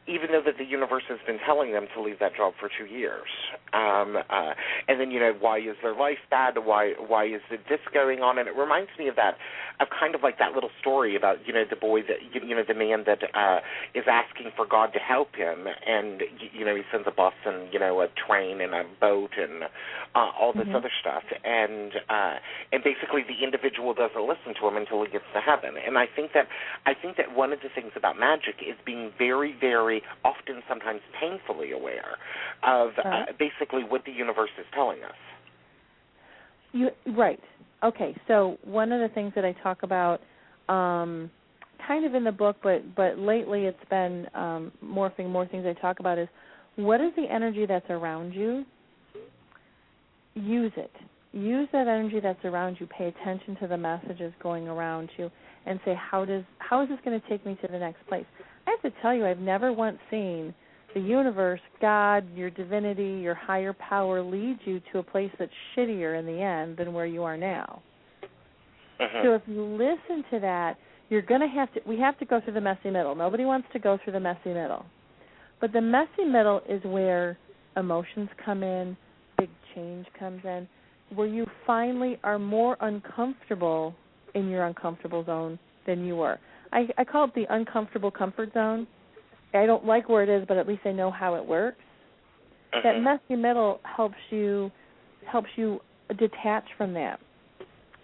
Speaker 2: even though that the universe has been telling them to leave that job for two years. Um, uh, and then you know why is their life bad? Why why is this going on? And it reminds me of that of kind of like that little story about you know the boy that you know the man that uh, is asking for God to help him, and you know he sends a bus and you know a train and a boat and uh, all this
Speaker 3: Mhm.
Speaker 2: other stuff, and uh, and basically the individual doesn't listen to him until he gets to heaven. And I think that I think that one of the things about magic is being very, very often, sometimes painfully aware of uh,
Speaker 3: Right.
Speaker 2: basically what the universe is telling us.
Speaker 3: You right. Okay, so one of the things that I talk about um kind of in the book but but lately it's been um morphing more things I talk about is what is the energy that's around you? Use it. Use that energy that's around you. Pay attention to the messages going around you and say how does how is this going to take me to the next place? I have to tell you I've never once seen the universe, God, your divinity, your higher power lead you to a place that's shittier in the end than where you are now.
Speaker 2: Mhm.
Speaker 3: So if you listen to that, you're going to have to we have to go through the messy middle. Nobody wants to go through the messy middle. But the messy middle is where emotions come in, big change comes in, where you finally are more uncomfortable in your uncomfortable zone than you were. I I call it the uncomfortable comfort zone. I don't like where it is, but at least I know how it works. That
Speaker 2: Mhm.
Speaker 3: messy middle helps you helps you detach from that.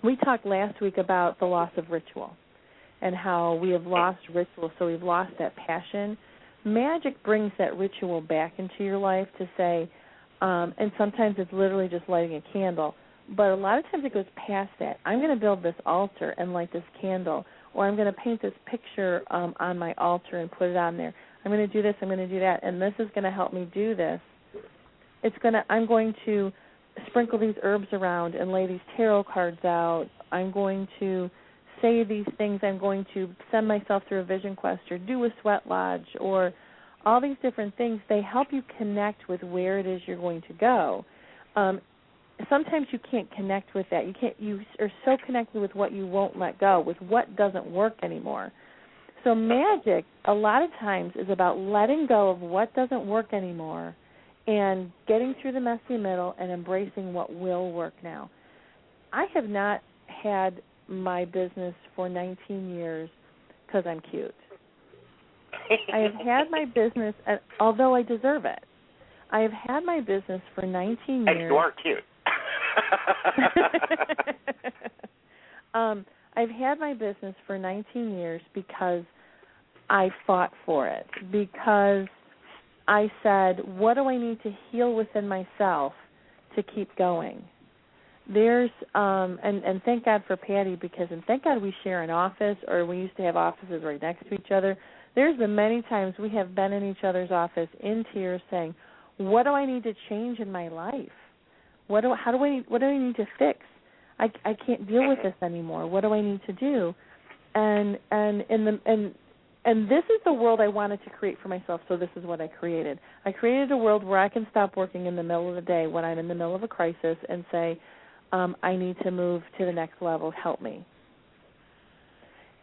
Speaker 3: We talked last week about the loss of ritual and how we have lost ritual, so we've lost that passion. Magic brings that ritual back into your life to say, um, and sometimes it's literally just lighting a candle, but a lot of times it goes past that. I'm going to build this altar and light this candle, or I'm going to paint this picture um, on my altar and put it on there. I'm going to do this, I'm going to do that, and this is going to help me do this. It's going to. I'm going to sprinkle these herbs around and lay these tarot cards out. I'm going to say these things. I'm going to send myself through a vision quest or do a sweat lodge or all these different things. They help you connect with where it is you're going to go. Um, sometimes you can't connect with that. You can't. You are so connected with what you won't let go, with what doesn't work anymore. So magic, a lot of times, is about letting go of what doesn't work anymore and getting through the messy middle and embracing what will work now. I have not had my business for 19 years because I'm cute. I have had my business, although I deserve it. I have had my business for 19
Speaker 2: and
Speaker 3: years.
Speaker 2: you are cute.
Speaker 3: um, I've had my business for 19 years because I fought for it. Because I said, what do I need to heal within myself to keep going? There's um and and thank God for Patty because and thank God we share an office or we used to have offices right next to each other There's been many times we have been in each other's office in tears saying, "What do I need to change in my life? What do how do I what do I need to fix? I I can't deal with this anymore. What do I need to do?" And and in the and and this is the world I wanted to create for myself, so this is what I created. I created a world where I can stop working in the middle of the day when I'm in the middle of a crisis and say, um, I need to move to the next level, help me.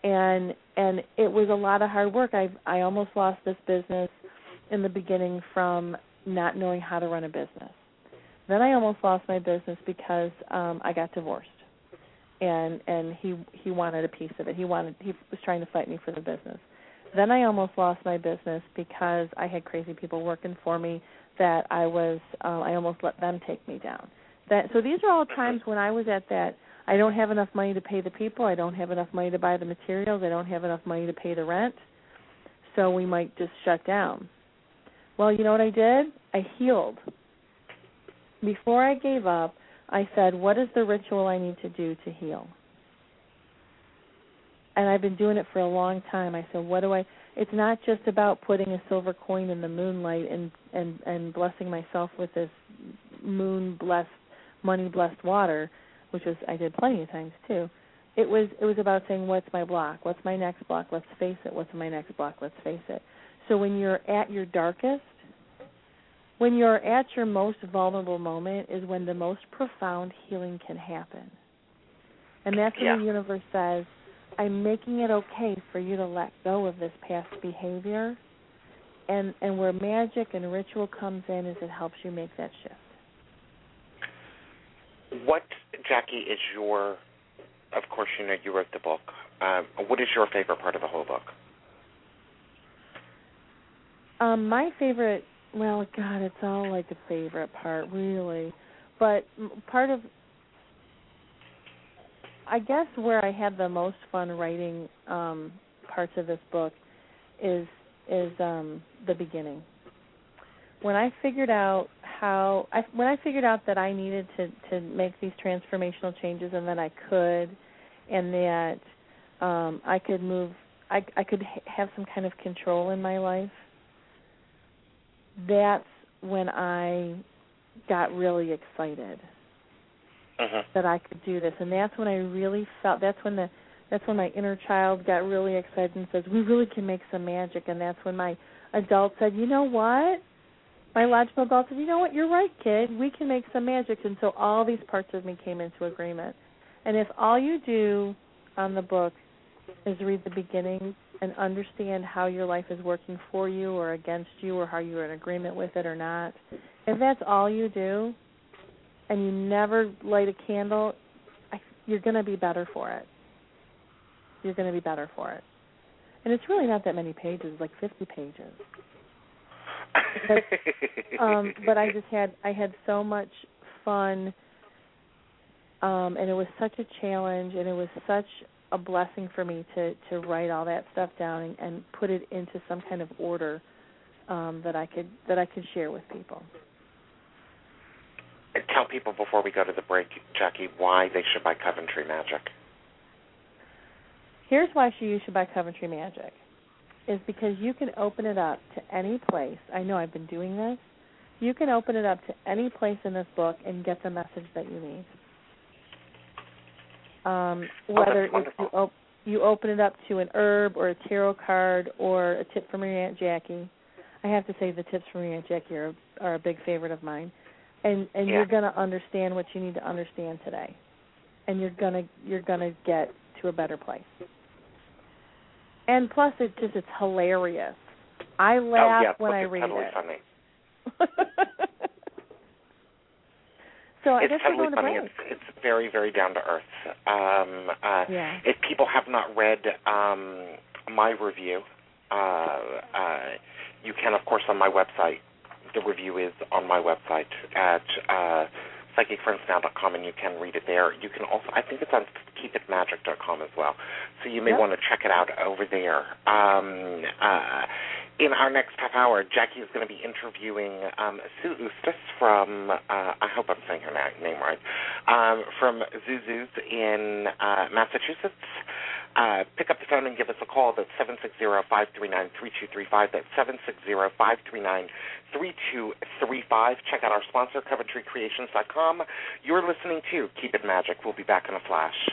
Speaker 3: And and it was a lot of hard work. I I almost lost this business in the beginning from not knowing how to run a business. Then I almost lost my business because um I got divorced. And and he he wanted a piece of it. He wanted he was trying to fight me for the business. Then I almost lost my business because I had crazy people working for me that I was uh, I almost let them take me down. That so these are all times when I was at that I don't have enough money to pay the people, I don't have enough money to buy the materials, I don't have enough money to pay the rent. So we might just shut down. Well, you know what I did? I healed. Before I gave up, I said, "What is the ritual I need to do to heal?" and I've been doing it for a long time. I said, what do I? It's not just about putting a silver coin in the moonlight and and and blessing myself with this moon blessed, money blessed water, which was I did plenty of times too. It was it was about saying, what's my block? What's my next block? Let's face it. What's my next block? Let's face it. So when you're at your darkest, when you're at your most vulnerable moment, is when the most profound healing can happen. And that's when
Speaker 2: Yeah.
Speaker 3: the universe says, I'm making it okay for you to let go of this past behavior. And and where magic and ritual comes in is it helps you make that shift.
Speaker 2: What, Jacki, is your? Of course, you know you wrote the book. Um, what is your favorite part of the whole book?
Speaker 3: Um, my favorite, well, God, it's all like a favorite part, really. But part of, I guess, where I had the most fun writing um, parts of this book is is um, the beginning. When I figured out how, I, when I figured out that I needed to to make these transformational changes and that I could, and that um, I could move, I I could ha- have some kind of control in my life that's when I got really excited
Speaker 2: Mhm.
Speaker 3: that I could do this, and that's when I really felt. That's when the that's when my inner child got really excited and says, "We really can make some magic." And that's when my adult said, "You know what?" My logical adult said, "You know what? You're right, kid. We can make some magic." And so all these parts of me came into agreement. And if all you do on the book is read the beginning and understand how your life is working for you or against you or how you're in agreement with it or not, if that's all you do and you never light a candle, you're going to be better for it. You're going to be better for it. And it's really not that many pages, like 50 pages. Um, but I just had I had so much fun um and it was such a challenge and it was such a blessing for me to to write all that stuff down and, and put it into some kind of order um that I could that I could share with people.
Speaker 2: Tell people before we go to the break, Jacki, why they should buy Coventry Magic.
Speaker 3: Here's why you should buy Coventry Magic. Is because you can open it up to any place. I know I've been doing this. You can open it up to any place in this book and get the message that you need. Um, whether
Speaker 2: Oh,
Speaker 3: it's you, op- you open it up to an herb or a tarot card or a tip from your Aunt Jacki. I have to say the tips from your Aunt Jacki are, are a big favorite of mine. And and
Speaker 2: Yeah.
Speaker 3: you're gonna understand what you need to understand today. And you're gonna you're gonna get to a better place. And plus, it just it's hilarious. I laugh
Speaker 2: oh yeah,
Speaker 3: when I read
Speaker 2: totally
Speaker 3: it.
Speaker 2: funny.
Speaker 3: so
Speaker 2: it's totally funny.
Speaker 3: break.
Speaker 2: It's it's very very down to earth. Um, uh,
Speaker 3: Yeah.
Speaker 2: If people have not read um, my review, uh, uh, you can of course on my website. The review is on my website at uh, psychicfriendsnow.com, and you can read it there. You can also, I think it's on keepitmagic.com as well. So you may
Speaker 3: Yep.
Speaker 2: want to check it out over there. Um, uh, in our next half hour, Jacki is going to be interviewing um, Sue Ustas from, uh, I hope I'm saying her name right, um, from ZuZu's in uh, Massachusetts.
Speaker 4: Uh, pick up the phone and give us a call. That's 760-539-3235. That's 760-539-3235. Check out our sponsor, CoventryCreations.com. You're listening to Keep It Magic. We'll be back in a flash.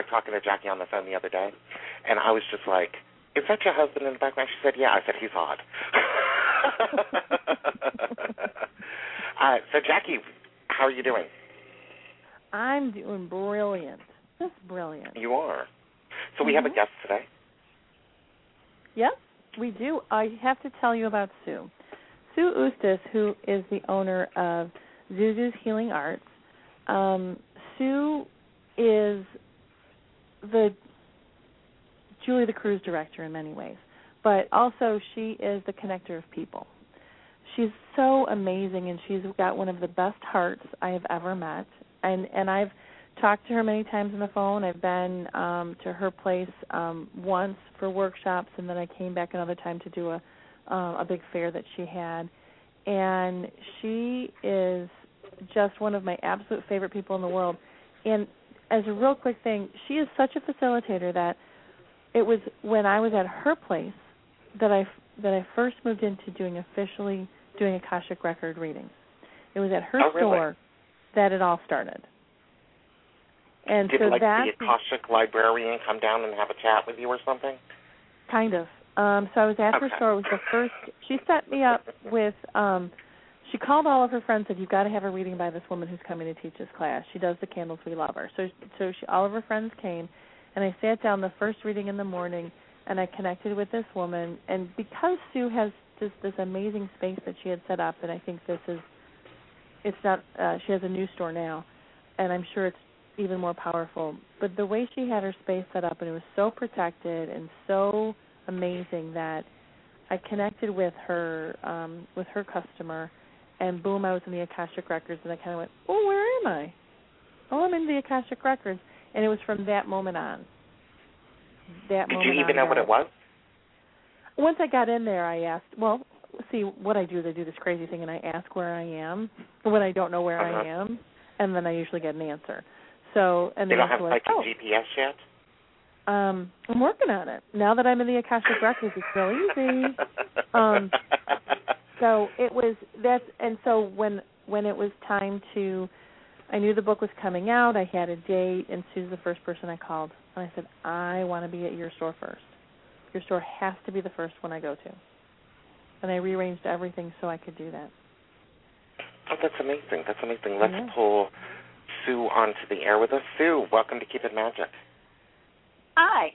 Speaker 2: like
Speaker 4: talking to Jacki on the phone the other day, and I was just like, "Is that your husband in the background?" She said, "Yeah." I said, "He's hot." uh, so Jacki, how are you doing?
Speaker 3: I'm doing brilliant. Just brilliant.
Speaker 4: You are. So we have a
Speaker 3: mm-hmm.
Speaker 4: guest today.
Speaker 3: Yep, we do. I have to tell you about Sue. Sue Ustas, who is the owner of ZuZu's Healing Arts. Um, Sue is the Julie the cruise director in many ways, but also she is the connector of people. She's so amazing, and she's got one of the best hearts I have ever met. And and I've talked to her many times on the phone. I've been um, to her place um, once for workshops, and then I came back another time to do a uh, a big fair that she had. And she is just one of my absolute favorite people in the world. And as a real quick thing, she is such a facilitator that it was when I was at her place that I that I first moved into doing officially doing Akashic record readings. It was at her
Speaker 2: Oh, really?
Speaker 3: store that it all started. And
Speaker 2: Did
Speaker 3: so
Speaker 2: like
Speaker 3: that
Speaker 2: the Akashic librarian come down and have a chat with you or something?
Speaker 3: Kind of. Um, so I was at her store. It was the first. She set me up with. um She called all of her friends. Said you've got to have a reading by this woman who's coming to teach this class. She does the candles. We love her. So so she, all of her friends came, and I sat down the first reading in the morning, and I connected with this woman. And because Sue has this this amazing space that she had set up, and I think this is. It's not. Uh, she has a new store now, and I'm sure it's even more powerful. But the way she had her space set up, and it was so protected and so amazing that I connected with her um with her customer and boom I was in the Akashic Records and I kinda went, Oh, where am I? Oh, I'm in the Akashic Records and it was from that moment on. That
Speaker 2: Did
Speaker 3: moment
Speaker 2: you even know what it was?
Speaker 3: Once I got in there I asked well, see what I do is I do this crazy thing and I ask where I am when I don't know where
Speaker 2: Uh-huh.
Speaker 3: I am and then I usually get an answer. So and
Speaker 2: They
Speaker 3: then
Speaker 2: don't have like
Speaker 3: like,
Speaker 2: a
Speaker 3: oh,
Speaker 2: GPS yet?
Speaker 3: um, I'm working on it. Now that I'm in the Akashic Records, it's real easy. Um, So it was that's and so when when it was time to, I knew the book was coming out. I had a date, and Sue's the first person I called, and I said, I want to be at your store first. Your store has to be the first one I go to. And I rearranged everything so I could do that.
Speaker 2: Oh, that's amazing. That's amazing. Let's
Speaker 3: Yeah.
Speaker 2: pull Sue onto the air with us. Sue, welcome to Keep It Magic.
Speaker 5: Hi.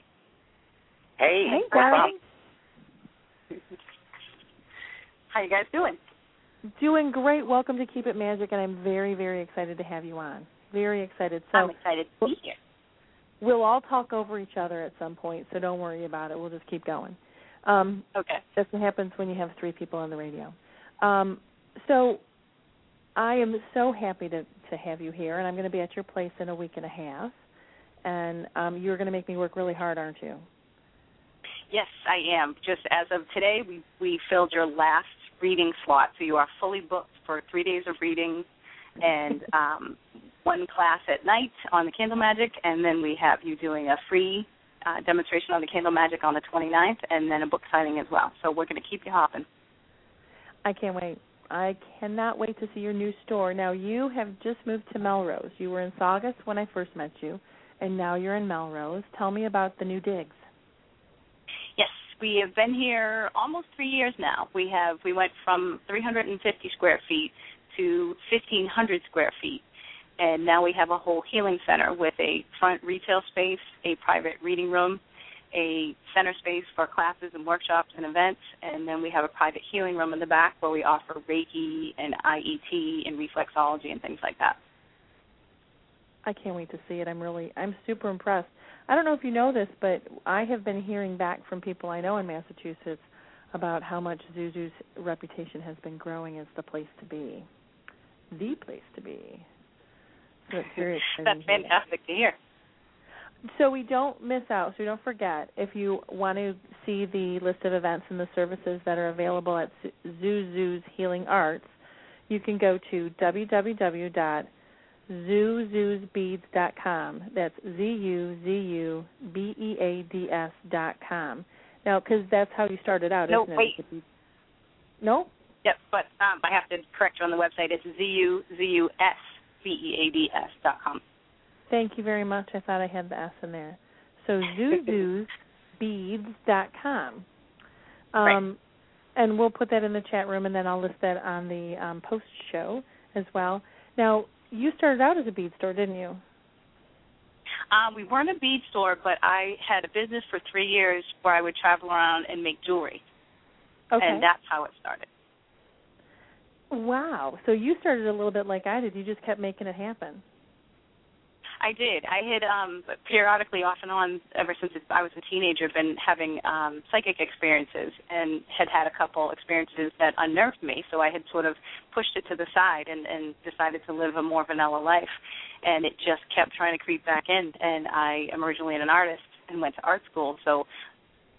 Speaker 2: Hey,
Speaker 3: Hey,
Speaker 2: what's up?
Speaker 5: How you guys doing?
Speaker 3: Doing great. Welcome to Keep It Magic, and I'm very, very excited to have you on. Very excited. So
Speaker 5: I'm excited to be here.
Speaker 3: we'll all talk over each other at some point, so don't worry about it. We'll just keep going. Um,
Speaker 5: Okay.
Speaker 3: that's what happens when you have three people on the radio. Um, so I am so happy to to have you here, and I'm going to be at your place in a week and a half. And um, you're going to make me work really hard, aren't you?
Speaker 5: Yes, I am. Just as of today, we we filled your last reading slot, so you are fully booked for three days of readings and um, one class at night on the candle magic, and then we have you doing a free uh, demonstration on the candle magic on the 29th, and then a book signing as well. So we're going to keep you hopping.
Speaker 3: I can't wait. I cannot wait to see your new store. Now you have just moved to Melrose. You were in Saugus when I first met you, and now you're in Melrose. Tell me about the new digs.
Speaker 5: We have been here almost three years now. We have we went from 350 square feet to 1,500 square feet, and now we have a whole healing center with a front retail space, a private reading room, a center space for classes and workshops and events, and then we have a private healing room in the back where we offer Reiki and IET and reflexology and things like that.
Speaker 3: I can't wait to see it. I'm really I'm super impressed. I don't know if you know this, but I have been hearing back from people I know in Massachusetts about how much ZuZu's reputation has been growing as the place to be. The place to be. So.
Speaker 5: That's fantastic to hear.
Speaker 3: So we don't miss out, so we don't forget. If you want to see the list of events and the services that are available at ZuZu's Healing Arts, you can go to www.zuzubeads.com. That's Z U Z U B E A D S dot com. Now, because that's how you started out,
Speaker 5: No,
Speaker 3: isn't it?
Speaker 5: wait.
Speaker 3: It be- No?
Speaker 5: Yep, but um, I have to correct you on the website. It's Z U Z U S B E A D S dot com.
Speaker 3: Thank you very much. I thought I had the S in there. So zuzusbeads.com. Um,
Speaker 5: Right.
Speaker 3: And we'll put that in the chat room, and then I'll list that on the um, post show as well. Now, you started out as a bead store, didn't you?
Speaker 5: Um, we weren't a bead store, but I had a business for three years where I would travel around and make jewelry,
Speaker 3: Okay.
Speaker 5: and that's how it started.
Speaker 3: wow. So you started a little bit like I did. You just kept making it happen.
Speaker 5: I did. I had um periodically off and on ever since I was a teenager been having um psychic experiences and had had a couple experiences that unnerved me, so I had sort of pushed it to the side and and decided to live a more vanilla life. And it just kept trying to creep back in and I am originally an artist and went to art school, so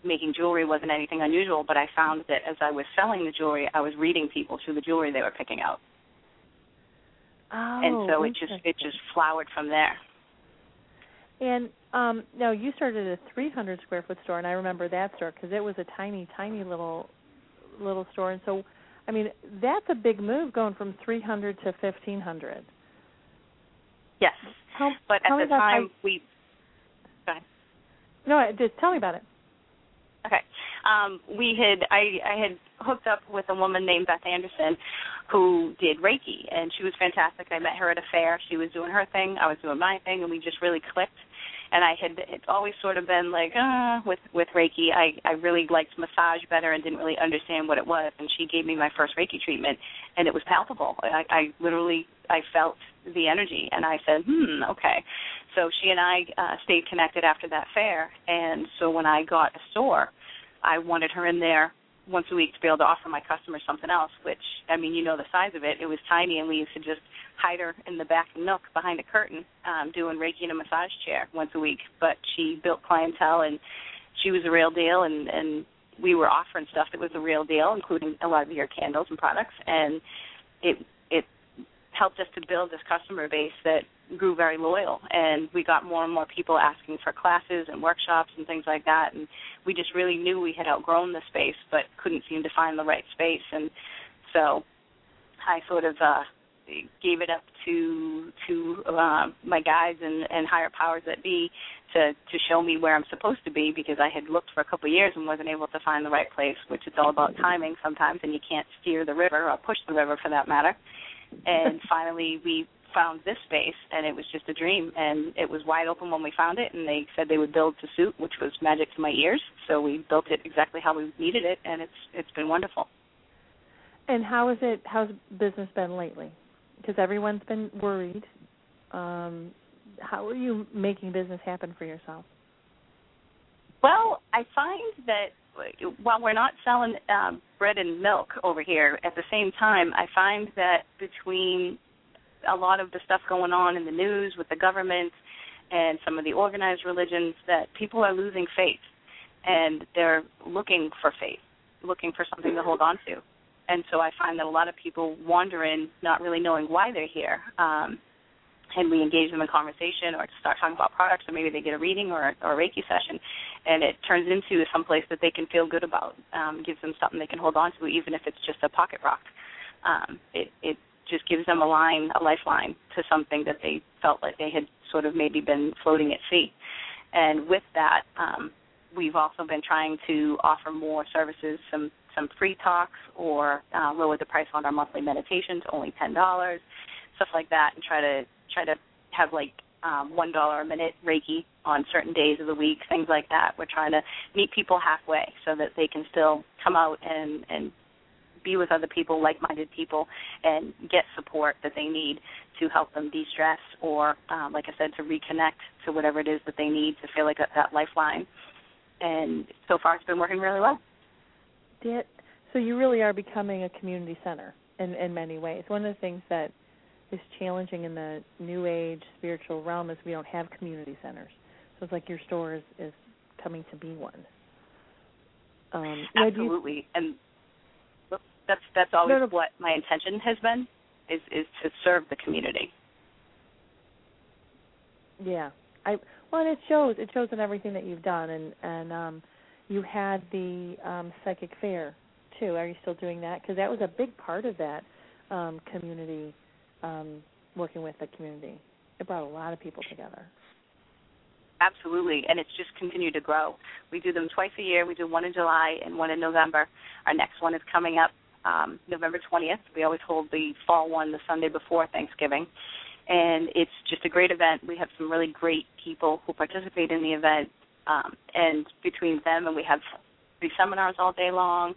Speaker 5: making jewelry wasn't anything unusual, but I found that as I was selling the jewelry, I was reading people through the jewelry they were picking out,
Speaker 3: Oh,
Speaker 5: and so it just it just flowered from there.
Speaker 3: And um no, you started a 300 square foot store, and I remember that store because it was a tiny, tiny little little store. And so, I mean, that's a big move going from 300 to 1500.
Speaker 5: Yes,
Speaker 3: How,
Speaker 5: but at the time we
Speaker 3: no, just tell me about it.
Speaker 5: Okay. Um, we had I, I had hooked up with a woman named Beth Anderson who did Reiki and she was fantastic. I met her at a fair. She was doing her thing, I was doing my thing and we just really clicked. And I had it's always sort of been like, uh, with with Reiki. I I really liked massage better and didn't really understand what it was and she gave me my first Reiki treatment and it was palpable. I I literally I felt the energy and I said, "Hmm, okay." So she and I uh, stayed connected after that fair, and so when I got a store, I wanted her in there once a week to be able to offer my customers something else. Which I mean, you know the size of it; it was tiny, and we used to just hide her in the back nook behind a curtain, um, doing Reiki in a massage chair once a week. But she built clientele, and she was a real deal, and and we were offering stuff that was a real deal, including a lot of your candles and products, and it it helped us to build this customer base that grew very loyal. And we got more and more people asking for classes and workshops and things like that. And we just really knew we had outgrown the space but couldn't seem to find the right space. And so I sort of uh gave it up to to uh, my guys and, and higher powers that be to to show me where I'm supposed to be because I had looked for a couple of years and wasn't able to find the right place, which is all about timing sometimes, and you can't steer the river or push the river for that matter. And finally, we found this space, and it was just a dream, and it was wide open when we found it, and they said they would build to suit, which was magic to my ears. So we built it exactly how we needed it, and it's it's been wonderful.
Speaker 3: And how is it? How's business been lately? Because everyone's been worried. Um, how are you making business happen for yourself?
Speaker 5: Well, I find that while we're not selling um, bread and milk over here, at the same time, I find that between a lot of the stuff going on in the news with the government and some of the organized religions, that people are losing faith, and they're looking for faith, looking for something to hold on to. And so I find that a lot of people wander in, not really knowing why they're here. Um, and we engage them in conversation or start talking about products or maybe they get a reading or, or a Reiki session and it turns into some place that they can feel good about. Um, gives them something they can hold on to even if it's just a pocket rock. Um, it it just gives them a line, a lifeline to something that they felt like they had sort of maybe been floating at sea. And with that, um, we've also been trying to offer more services, some some free talks or uh, lower the price on our monthly meditations, to only ten dollars, stuff like that, and try to try to have like um, one dollar a minute Reiki on certain days of the week, things like that. We're trying to meet people halfway so that they can still come out and and be with other people, like-minded people, and get support that they need to help them de-stress or, um, like I said, to reconnect to whatever it is that they need to feel like that, that lifeline. And so far, it's been working really well.
Speaker 3: Did, so you really are becoming a community center in in many ways. One of the things that is challenging in the new age spiritual realm is we don't have community centers. So it's like your store is, is coming to be one. Um, do you-
Speaker 5: Absolutely, and that's that's always
Speaker 3: No, no.
Speaker 5: what my intention has been is is to serve the community.
Speaker 3: Yeah, I well, and it shows. It shows in everything that you've done, and and um, you had the um, psychic fair too. Are you still doing that? Because that was a big part of that um, community, um, working with the community. It brought a lot of people together.
Speaker 5: Absolutely, and it's just continued to grow. We do them twice a year. We do one in July and one in November. Our next one is coming up um, November 20th. We always hold the fall one the Sunday before Thanksgiving. And it's just a great event. We have some really great people who participate in the event. Um, and between them and we have free seminars all day long.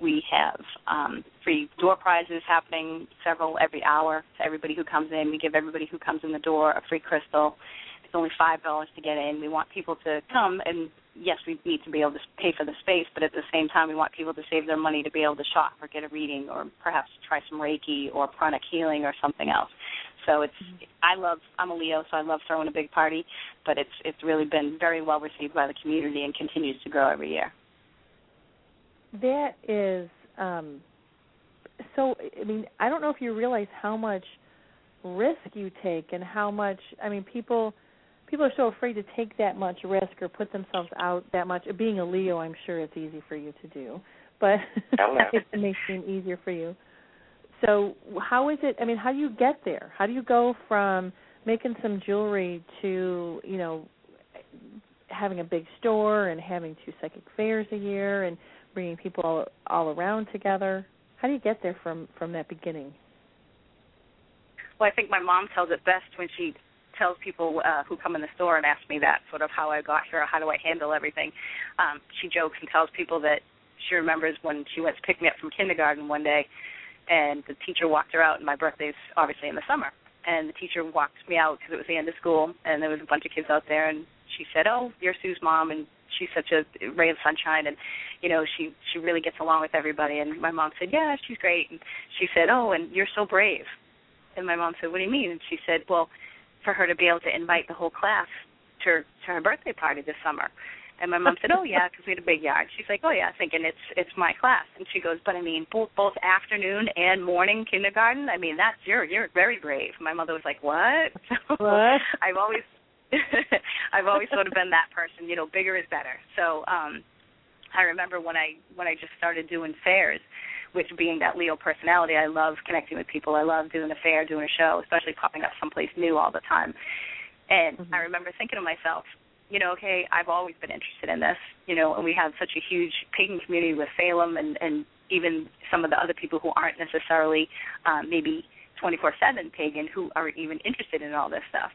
Speaker 5: We have um, free door prizes happening several every hour to everybody who comes in. We give everybody who comes in the door a free crystal. It's only five dollars to get in. We want people to come, and yes, we need to be able to pay for the space, but at the same time, we want people to save their money to be able to shop or get a reading, or perhaps try some Reiki or pranic healing or something else. So it's I love I'm a Leo, so I love throwing a big party, but it's it's really been very well received by the community and continues to grow every year.
Speaker 3: That is um so I mean, I don't know if you realize how much risk you take and how much I mean people people are so afraid to take that much risk or put themselves out that much. Being a Leo, I'm sure it's easy for you to do, but it may seem easier for you. So, how is it? I mean, how do you get there? How do you go from making some jewelry to, you know, having a big store and having two psychic fairs a year and bringing people all, all around together? How do you get there from from that beginning?
Speaker 5: Well, I think my mom tells it best when she tells people uh, who come in the store and ask me that sort of how I got here, how do I handle everything. Um, she jokes and tells people that she remembers when she went to pick me up from kindergarten one day, and the teacher walked her out, and my birthday's obviously in the summer, and the teacher walked me out because it was the end of school, and there was a bunch of kids out there, and she said, "Oh, you're Sue's mom," and she's such a ray of sunshine, and you know she she really gets along with everybody. And my mom said, "Yeah, she's great," and she said, "Oh, and you're so brave." And my mom said, "What do you mean?" And she said, "Well, for her to be able to invite the whole class to her, to her birthday party this summer." And my mom said, "Oh yeah, because we had a big yard." She's like, "Oh yeah," thinking it's it's my class. And she goes, "But I mean, both both afternoon and morning kindergarten. I mean, that's you're you're very brave." My mother was like, "What?" So
Speaker 3: What?
Speaker 5: I've always I've always sort of been that person. You know, bigger is better. So um I remember when I when I just started doing fairs, which being that Leo personality, I love connecting with people. I love doing a fair, doing a show, especially popping up someplace new all the time. And
Speaker 3: Mhm.
Speaker 5: I remember thinking to myself, you know, okay, I've always been interested in this, you know, and we have such a huge pagan community with Salem and and even some of the other people who aren't necessarily um, maybe 24/7 pagan who are even interested in all this stuff.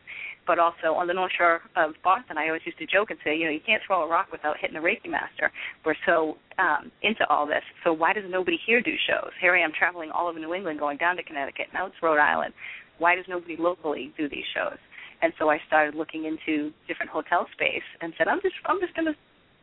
Speaker 5: But also on the North Shore of Boston, I always used to joke and say, you know, you can't throw a rock without hitting a Reiki master. We're so um, into all this. So why does nobody here do shows? Here I am traveling all over New England, going down to Connecticut, now it's Rhode Island. Why does nobody locally do these shows? And so I started looking into different hotel space and said, I'm just I'm just gonna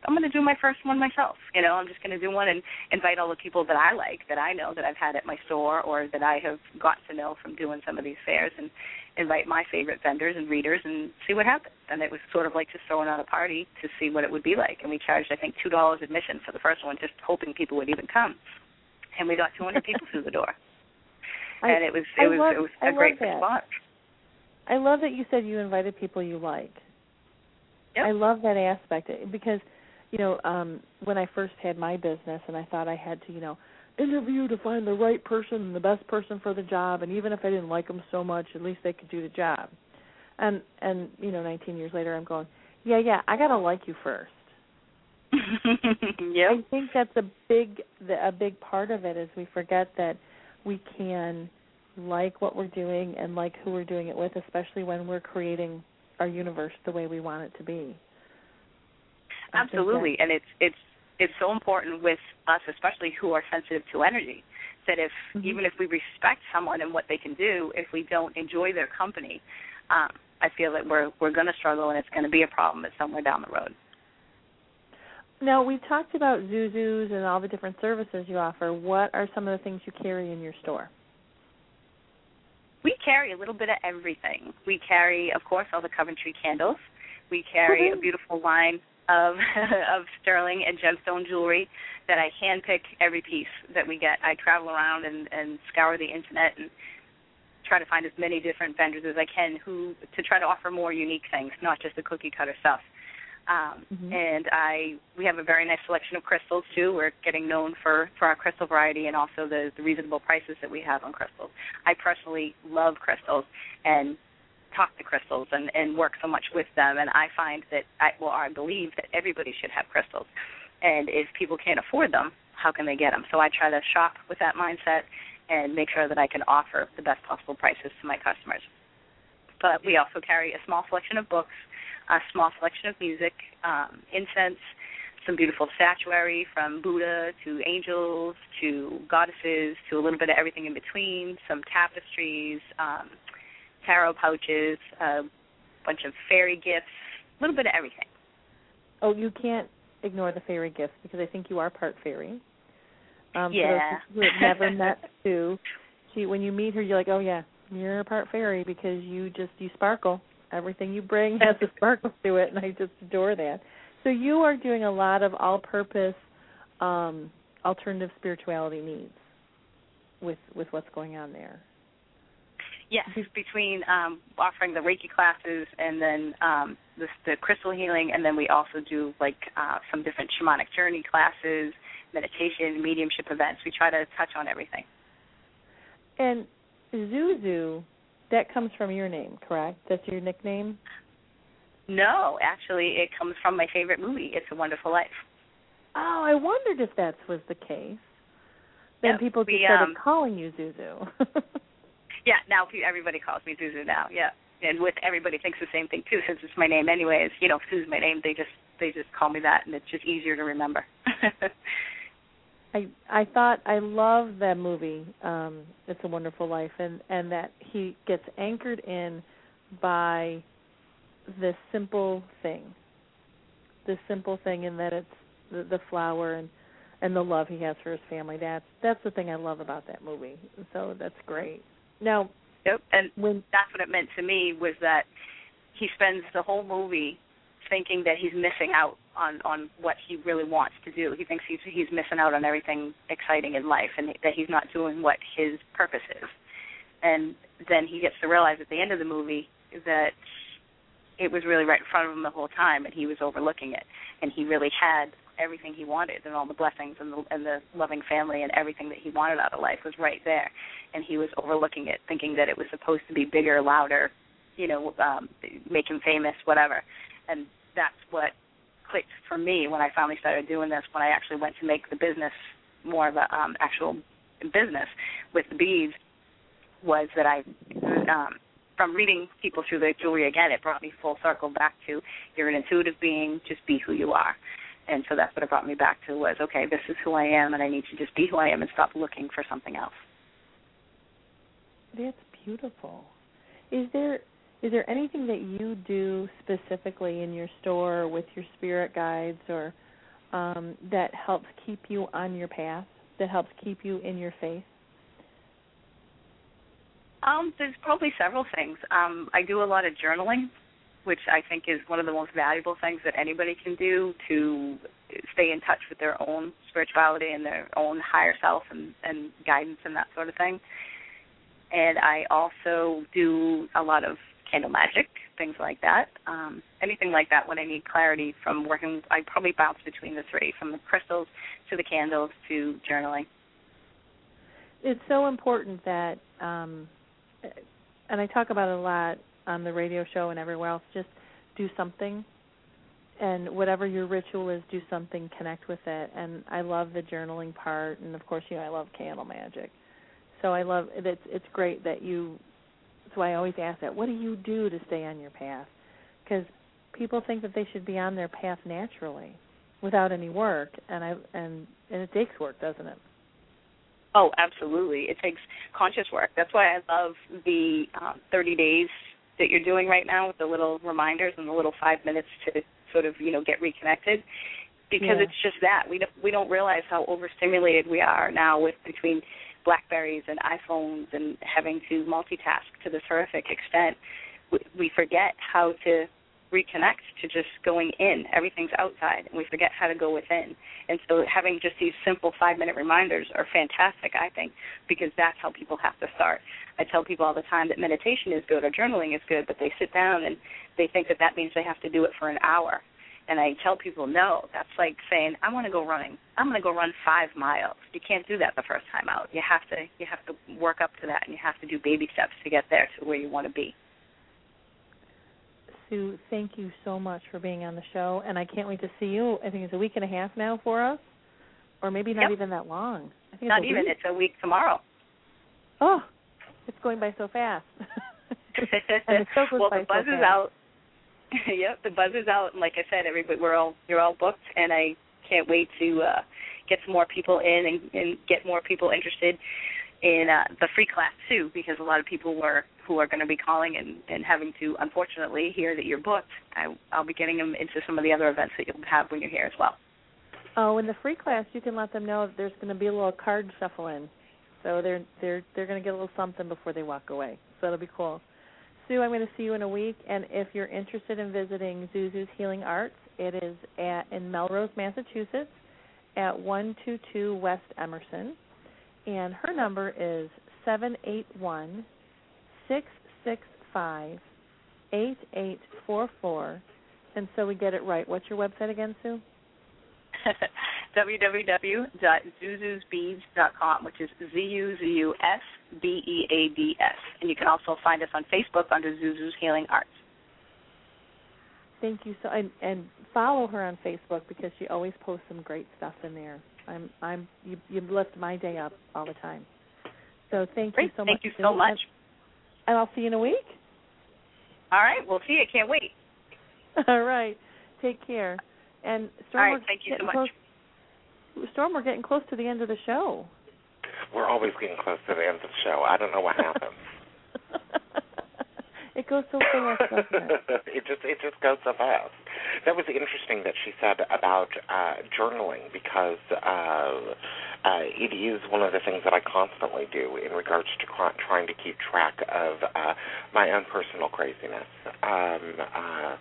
Speaker 5: I'm gonna do my first one myself. You know, I'm just gonna do one and invite all the people that I like, that I know that I've had at my store or that I have gotten to know from doing some of these fairs and invite my favorite vendors and readers and see what happens. And it was sort of like just throwing out a party to see what it would be like. And we charged I think two dollars admission for the first one, just hoping people would even come. And we got two hundred people through the door.
Speaker 3: I-
Speaker 5: and it was
Speaker 3: I
Speaker 5: it was
Speaker 3: love-
Speaker 5: it was
Speaker 3: I
Speaker 5: a great
Speaker 3: love that.
Speaker 5: response.
Speaker 3: I love that you said you invited people you like.
Speaker 5: Yep.
Speaker 3: I love that aspect because, you know, um when I first had my business and I thought I had to, you know, interview to find the right person and the best person for the job and even if I didn't like them so much, at least they could do the job. And and you know, 19 years later I'm going, yeah, yeah, I got to like you first.
Speaker 5: yep.
Speaker 3: I think that's a big the, a big part of it is we forget that we can like what we're doing and like who we're doing it with, especially when we're creating our universe the way we want it to be.
Speaker 5: Absolutely, and it's it's it's so important with us, especially who are sensitive to energy, that if
Speaker 3: Mhm.
Speaker 5: even if we respect someone and what they can do, if we don't enjoy their company, um, I feel that we're we're going to struggle and it's going to be a problem at somewhere down the road.
Speaker 3: Now we've talked about Zuzus and all the different services you offer. What are some of the things you carry in your store?
Speaker 5: We carry a little bit of everything. We carry, of course, all the Coventry candles. We carry a beautiful line of of sterling and gemstone jewelry that I handpick every piece that we get. I travel around and and scour the internet and try to find as many different vendors as I can who to try to offer more unique things, not just the cookie cutter stuff. Um,
Speaker 3: Mhm.
Speaker 5: And I we have a very nice selection of crystals too. We're getting known for for our crystal variety and also the, the reasonable prices that we have on crystals. I personally love crystals and talk to crystals and and work so much with them. And I find that I well I believe that everybody should have crystals. And if people can't afford them, how can they get them? So I try to shop with that mindset and make sure that I can offer the best possible prices to my customers. But we also carry a small selection of books, a small selection of music, um, incense, some beautiful statuary from Buddha to angels to goddesses to a little bit of everything in between, some tapestries, um, tarot pouches, a bunch of fairy gifts, a little bit of everything.
Speaker 3: Oh, you can't ignore the fairy gifts because I think you are part fairy. Um,
Speaker 5: Yeah.
Speaker 3: For those who have never met Sue, she when you meet her, you're like, oh yeah, you're a part fairy because you just you sparkle. Everything you bring has a sparkle to it, and I just adore that. So you are doing a lot of all-purpose um, alternative spirituality needs with with what's going on there.
Speaker 5: Yes, it's between um, offering the Reiki classes and then um, the, the crystal healing, and then we also do like uh, some different shamanic journey classes, meditation, mediumship events. We try to touch on everything.
Speaker 3: And Zuzu, that comes from your name, correct? That's your nickname.
Speaker 5: No, actually, it comes from my favorite movie, It's a Wonderful Life.
Speaker 3: Oh, I wondered if that was the case. Then
Speaker 5: Yep,
Speaker 3: people just
Speaker 5: we,
Speaker 3: started
Speaker 5: um,
Speaker 3: calling you Zuzu.
Speaker 5: Yeah, now everybody calls me Zuzu now. Yeah, and with everybody thinks the same thing too, since it's my name anyways. You know, Suzu's my name. They just they just call me that, and it's just easier to remember.
Speaker 3: I I thought I love that movie, um, It's a Wonderful Life, and and that he gets anchored in by this simple thing, this simple thing, in that it's the, the flower and and the love he has for his family. That's that's the thing I love about that movie. So that's great. Now,
Speaker 5: yep, and
Speaker 3: when
Speaker 5: that's what it meant to me was that he spends the whole movie thinking that he's missing out on on what he really wants to do. He thinks he's he's missing out on everything exciting in life, and that he's not doing what his purpose is. And then he gets to realize at the end of the movie that it was really right in front of him the whole time, and he was overlooking it. And he really had everything he wanted, and all the blessings and the and the loving family and everything that he wanted out of life was right there, and he was overlooking it, thinking that it was supposed to be bigger, louder, you know, um, make him famous, whatever. And that's what clicked for me when I finally started doing this. When I actually went to make the business more of a um, actual business with the beads, was that I, um, from reading people through the jewelry again, it brought me full circle back to you're an intuitive being, just be who you are. And so that's what it brought me back to was okay, this is who I am, and I need to just be who I am and stop looking for something else.
Speaker 3: That's beautiful. Is there is there anything that you do specifically in your store with your spirit guides or um, that helps keep you on your path? That helps keep you in your faith?
Speaker 5: Um, there's probably several things. Um, I do a lot of journaling, which I think is one of the most valuable things that anybody can do to stay in touch with their own spirituality and their own higher self and, and guidance and that sort of thing. And I also do a lot of candle magic, things like that. Um, anything like that when I need clarity from working, I probably bounce between the three, from the crystals to the candles to journaling.
Speaker 3: It's so important that, um, and I talk about it a lot on the radio show and everywhere else. Just do something, and whatever your ritual is, do something, connect with it. And I love the journaling part, and of course, you know, I love candle magic. So I love it's it's great that you. Why I always ask that. What do you do to stay on your path? Because people think that they should be on their path naturally, without any work, and I and and it takes work, doesn't it?
Speaker 5: Oh, absolutely. It takes conscious work. That's why I love the um, 30 days that you're doing right now with the little reminders and the little five minutes to sort of you know get reconnected? Because
Speaker 3: Yeah.
Speaker 5: it's just that. We don't we don't realize how overstimulated we are now with between blackberries and iPhones and having to multitask to this horrific extent. We, we forget how to reconnect to just going in everything's outside and we forget how to go within and so having just these simple five minute reminders are fantastic i think because that's how people have to start i tell people all the time that meditation is good or journaling is good but they sit down and they think that that means they have to do it for an hour and I tell people, no, that's like saying, I want to go running. I'm going to go run five miles. You can't do that the first time out. You have to you have to work up to that, and you have to do baby steps to get there to where you want to be.
Speaker 3: Sue, thank you so much for being on the show, and I can't wait to see you. I think it's a week and a half now for us, or maybe not
Speaker 5: Yep.
Speaker 3: even that long. I think
Speaker 5: Not
Speaker 3: it's
Speaker 5: even.
Speaker 3: week.
Speaker 5: It's a week tomorrow.
Speaker 3: Oh, it's going by so fast. and the
Speaker 5: well, the buzz
Speaker 3: so
Speaker 5: is
Speaker 3: fast.
Speaker 5: out. yep, the buzz is out, and like I said, everybody we're all you're all booked, and I can't wait to uh, get some more people in and, and get more people interested in uh, the free class too, because a lot of people were who are going to be calling and, and having to unfortunately hear that you're booked. I, I'll be getting them into some of the other events that you'll have when you're here as well.
Speaker 3: Oh, in the free class, you can let them know that there's going to be a little card shuffle in, so they're they're they're going to get a little something before they walk away. So that'll be cool. Sue, I'm going to see you in a week, and if you're interested in visiting ZuZu's Healing Arts, it is at in Melrose, Massachusetts, at 122 West Emerson, and her number is seven eight one six six five eight eight four four. And so we get it right. What's your website again, Sue?
Speaker 5: www.zuzusbeads.com, which is Z U Z U S B E A D S. And you can also find us on Facebook under ZuZu's Healing Arts.
Speaker 3: Thank you so and, and follow her on Facebook because she always posts some great stuff in there. I'm I'm you you lift my day up all the time. So thank
Speaker 5: Great.
Speaker 3: you so
Speaker 5: Thank
Speaker 3: much.
Speaker 5: Thank
Speaker 3: you
Speaker 5: so much.
Speaker 3: And, and I'll see you in a week.
Speaker 5: All right, we'll see you. Can't wait.
Speaker 3: All right. Take care. And Storm,
Speaker 5: All right,
Speaker 3: we're
Speaker 5: thank you so
Speaker 3: getting
Speaker 5: much.
Speaker 3: Close, Storm, we're getting close to the end of the show.
Speaker 2: We're always getting close to the end of the show. I don't know what happens.
Speaker 3: it goes so fast, doesn't it?
Speaker 2: it just it just goes so fast. That was interesting that she said about uh, journaling because uh, uh, it is one of the things that I constantly do in regards to cr- trying to keep track of uh, my own personal craziness. Um, uh,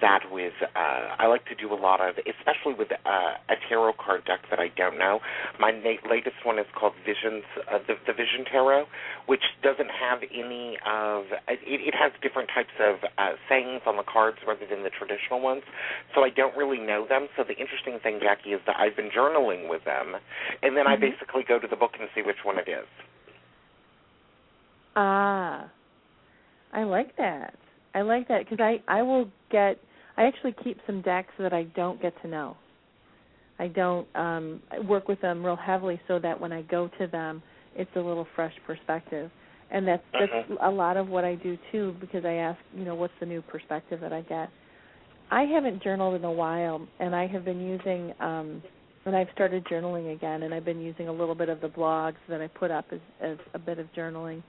Speaker 2: that with uh, I like to do a lot of, especially with uh, a tarot card deck that I don't know. My na- latest one is called Visions, uh, the, the Vision Tarot, which doesn't have any of. It, it has different types of uh, sayings on the cards rather than the traditional ones, so I don't really know them. So the interesting thing, Jacki, is that I've been journaling with them, and then I
Speaker 3: Mhm.
Speaker 2: basically go to the book and see which one it is.
Speaker 3: Ah, I like that. I like that because I I will get. I actually keep some decks that I don't get to know. I don't um I work with them real heavily so that when I go to them, it's a little fresh perspective. And that's that's
Speaker 2: Mhm.
Speaker 3: a lot of what I do too because I ask, you know, what's the new perspective that I get. I haven't journaled in a while and I have been using um and I've started journaling again and I've been using a little bit of the blogs that I put up as as a bit of journaling.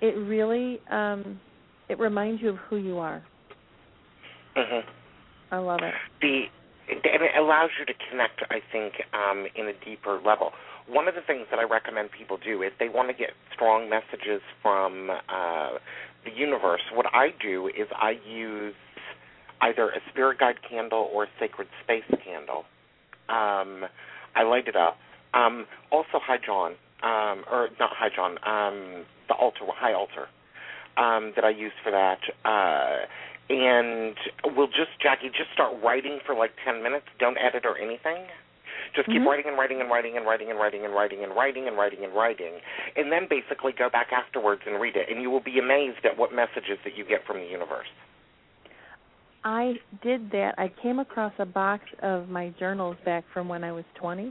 Speaker 3: It really um it reminds you of who you are.
Speaker 2: hmm
Speaker 3: I love it.
Speaker 2: the and it allows you to connect i think um in a deeper level one of the things that i recommend people do if they want to get strong messages from uh the universe what i do is i use either a spirit guide candle or a sacred space candle. Um i light it up. Um also High John. Um or not High John. Um the altar. High altar. Um that i use for that. Uh and we'll just Jacki just start writing for like 10 minutes. Don't edit or anything. Just keep
Speaker 3: Mhm.
Speaker 2: writing and writing and writing and writing and writing and writing and writing and writing and writing, and then basically go back afterwards and read it, and you will be amazed at what messages that you get from the universe.
Speaker 3: I did that. I came across a box of my journals back from when I was 20.
Speaker 2: Uh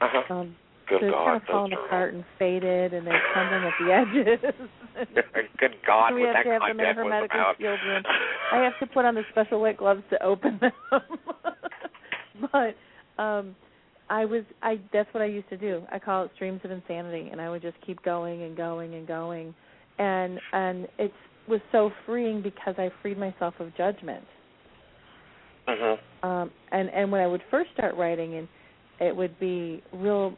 Speaker 2: huh.
Speaker 3: Um,
Speaker 2: Good
Speaker 3: so it's
Speaker 2: God,
Speaker 3: kind of fallen
Speaker 2: journals.
Speaker 3: apart and faded, and they're crumbling at the edges.
Speaker 2: Good God,
Speaker 3: we have
Speaker 2: that
Speaker 3: to have them in a
Speaker 2: content was
Speaker 3: hermetically sealed room. I have to put on the special white gloves to open them. but um I was I that's what I used to do. I call it streams of insanity and I would just keep going and going and going. And and it was so freeing because I freed myself of judgment.
Speaker 2: Mhm.
Speaker 3: Um and and when I would first start writing and it would be real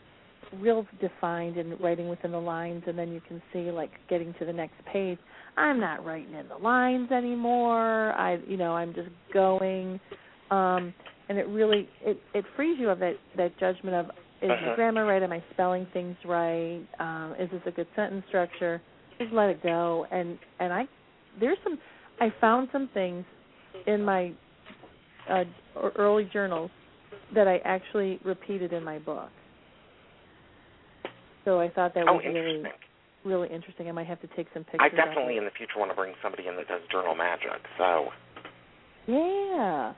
Speaker 3: real defined and writing within the lines and then you can see like getting to the next page i'm not writing in the lines anymore i you know i'm just going um and it really it it frees you of that that judgment of is
Speaker 2: Uh-huh.
Speaker 3: my grammar right am i spelling things right um is this a good sentence structure just let it go and and i there's some i found some things in my uh early journals that i actually repeated in my book so I thought that
Speaker 2: Oh,
Speaker 3: was really really interesting. I might have to take some pictures.
Speaker 2: I definitely in the future want to bring somebody in that does journal magic. So
Speaker 3: Yeah.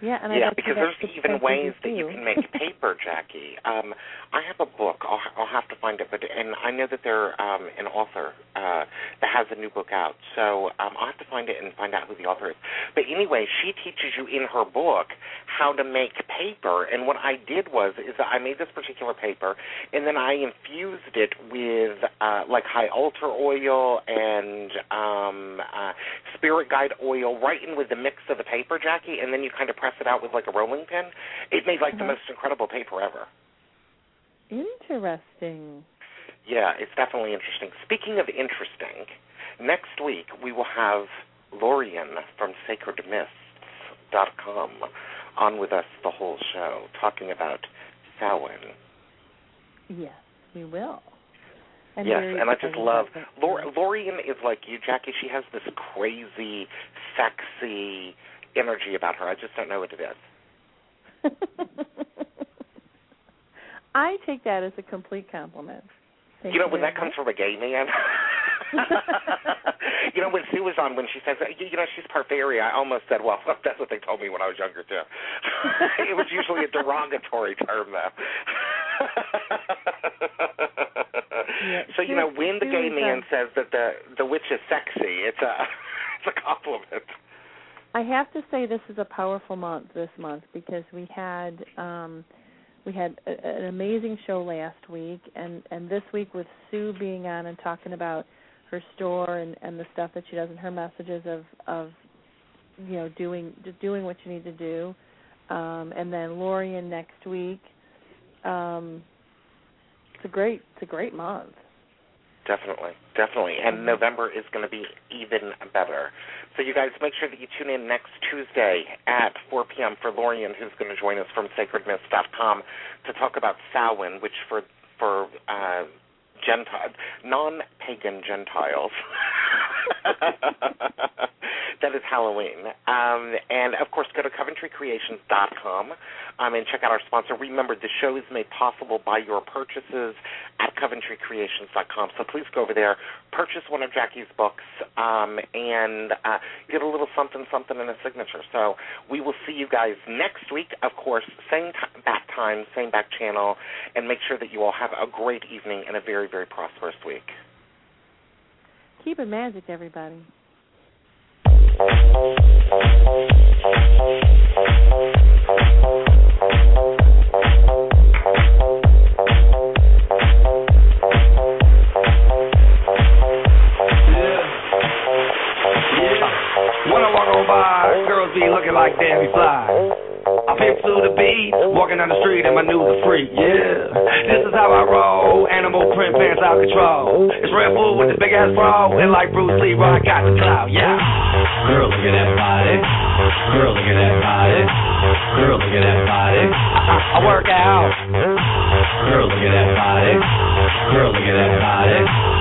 Speaker 3: Yeah, and I
Speaker 2: yeah, because there's
Speaker 3: the
Speaker 2: even ways that you can make paper, Jacki. Um, I have a book. I'll, I'll have to find it, but and I know that there's um, an author uh, that has a new book out. So um, I'll have to find it and find out who the author is. But anyway, she teaches you in her book how to make paper. And what I did was is that I made this particular paper, and then I infused it with uh, like high altar oil and um, uh, spirit guide oil, right in with the mix of the paper, Jacki, and then you kind of press it out with like a rolling pin. It made like the
Speaker 3: Uh-huh.
Speaker 2: most incredible paper ever.
Speaker 3: Interesting.
Speaker 2: Yeah, it's definitely interesting. Speaking of interesting, next week we will have Lorian from SacredMyths.com on with us the whole show, talking about Samhain.
Speaker 3: Yes, we will. And
Speaker 2: yes, and I just love. Lor- Lorian is like you, Jacki. She has this crazy, sexy energy about her. I just don't know what it is.
Speaker 3: I take that as a complete compliment. Thank
Speaker 2: you know, when that comes from a gay man. you know, when Sue was on, when she says, uh, you you know, she's part I almost said, well, that's what they told me when I was younger, too. it was usually a derogatory term, though.
Speaker 3: Yeah,
Speaker 2: so, you know, when the gay man says that the the witch is sexy, it's a it's a compliment.
Speaker 3: I have to say this is a powerful month this month because we had um we had a, an amazing show last week and and this week with Sue being on and talking about her store and and the stuff that she does and her messages of of you know doing doing what you need to do. Um and then Lorian next week. Um it's a great it's a great month
Speaker 2: Definitely, definitely. And November is going to be even better. So you guys make sure that you tune in next Tuesday at 4 p.m. for Lorian, who's going to join us from sacredmyths.com to talk about Samhain, which for for uh, Gentile, non-pagan Gentiles. that is Halloween. Um, and of course, go to CoventryCreations.com um, and check out our sponsor. Remember, the show is made possible by your purchases at CoventryCreations.com. So please go over there, purchase one of Jacki's books, um, and uh, get a little something, something in a signature. So we will see you guys next week, of course, same t- back time, same back channel, and make sure that you all have a great evening and a very, very prosperous week.
Speaker 3: Keep it magic everybody.
Speaker 1: When I walk on by, girls be looking like damn fly. Pimp to the beat, walking down the street and my news are free, yeah. This is how I roll, animal print pants out control. It's Redfoo with this big ass bra, and like Bruce Lee, I got the clout, yeah. Girl, look at that body. Girl, look at that body. Girl, look at that body. I, I work out. Girl, look at that body. Girl, look at that body.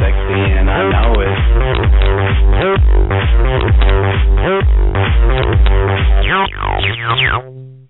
Speaker 1: Sexy and I know it.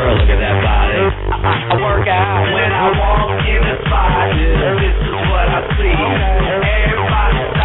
Speaker 6: Girl, look at that body.
Speaker 1: I, I work out when I walk in the spot. This is what I see. Everybody.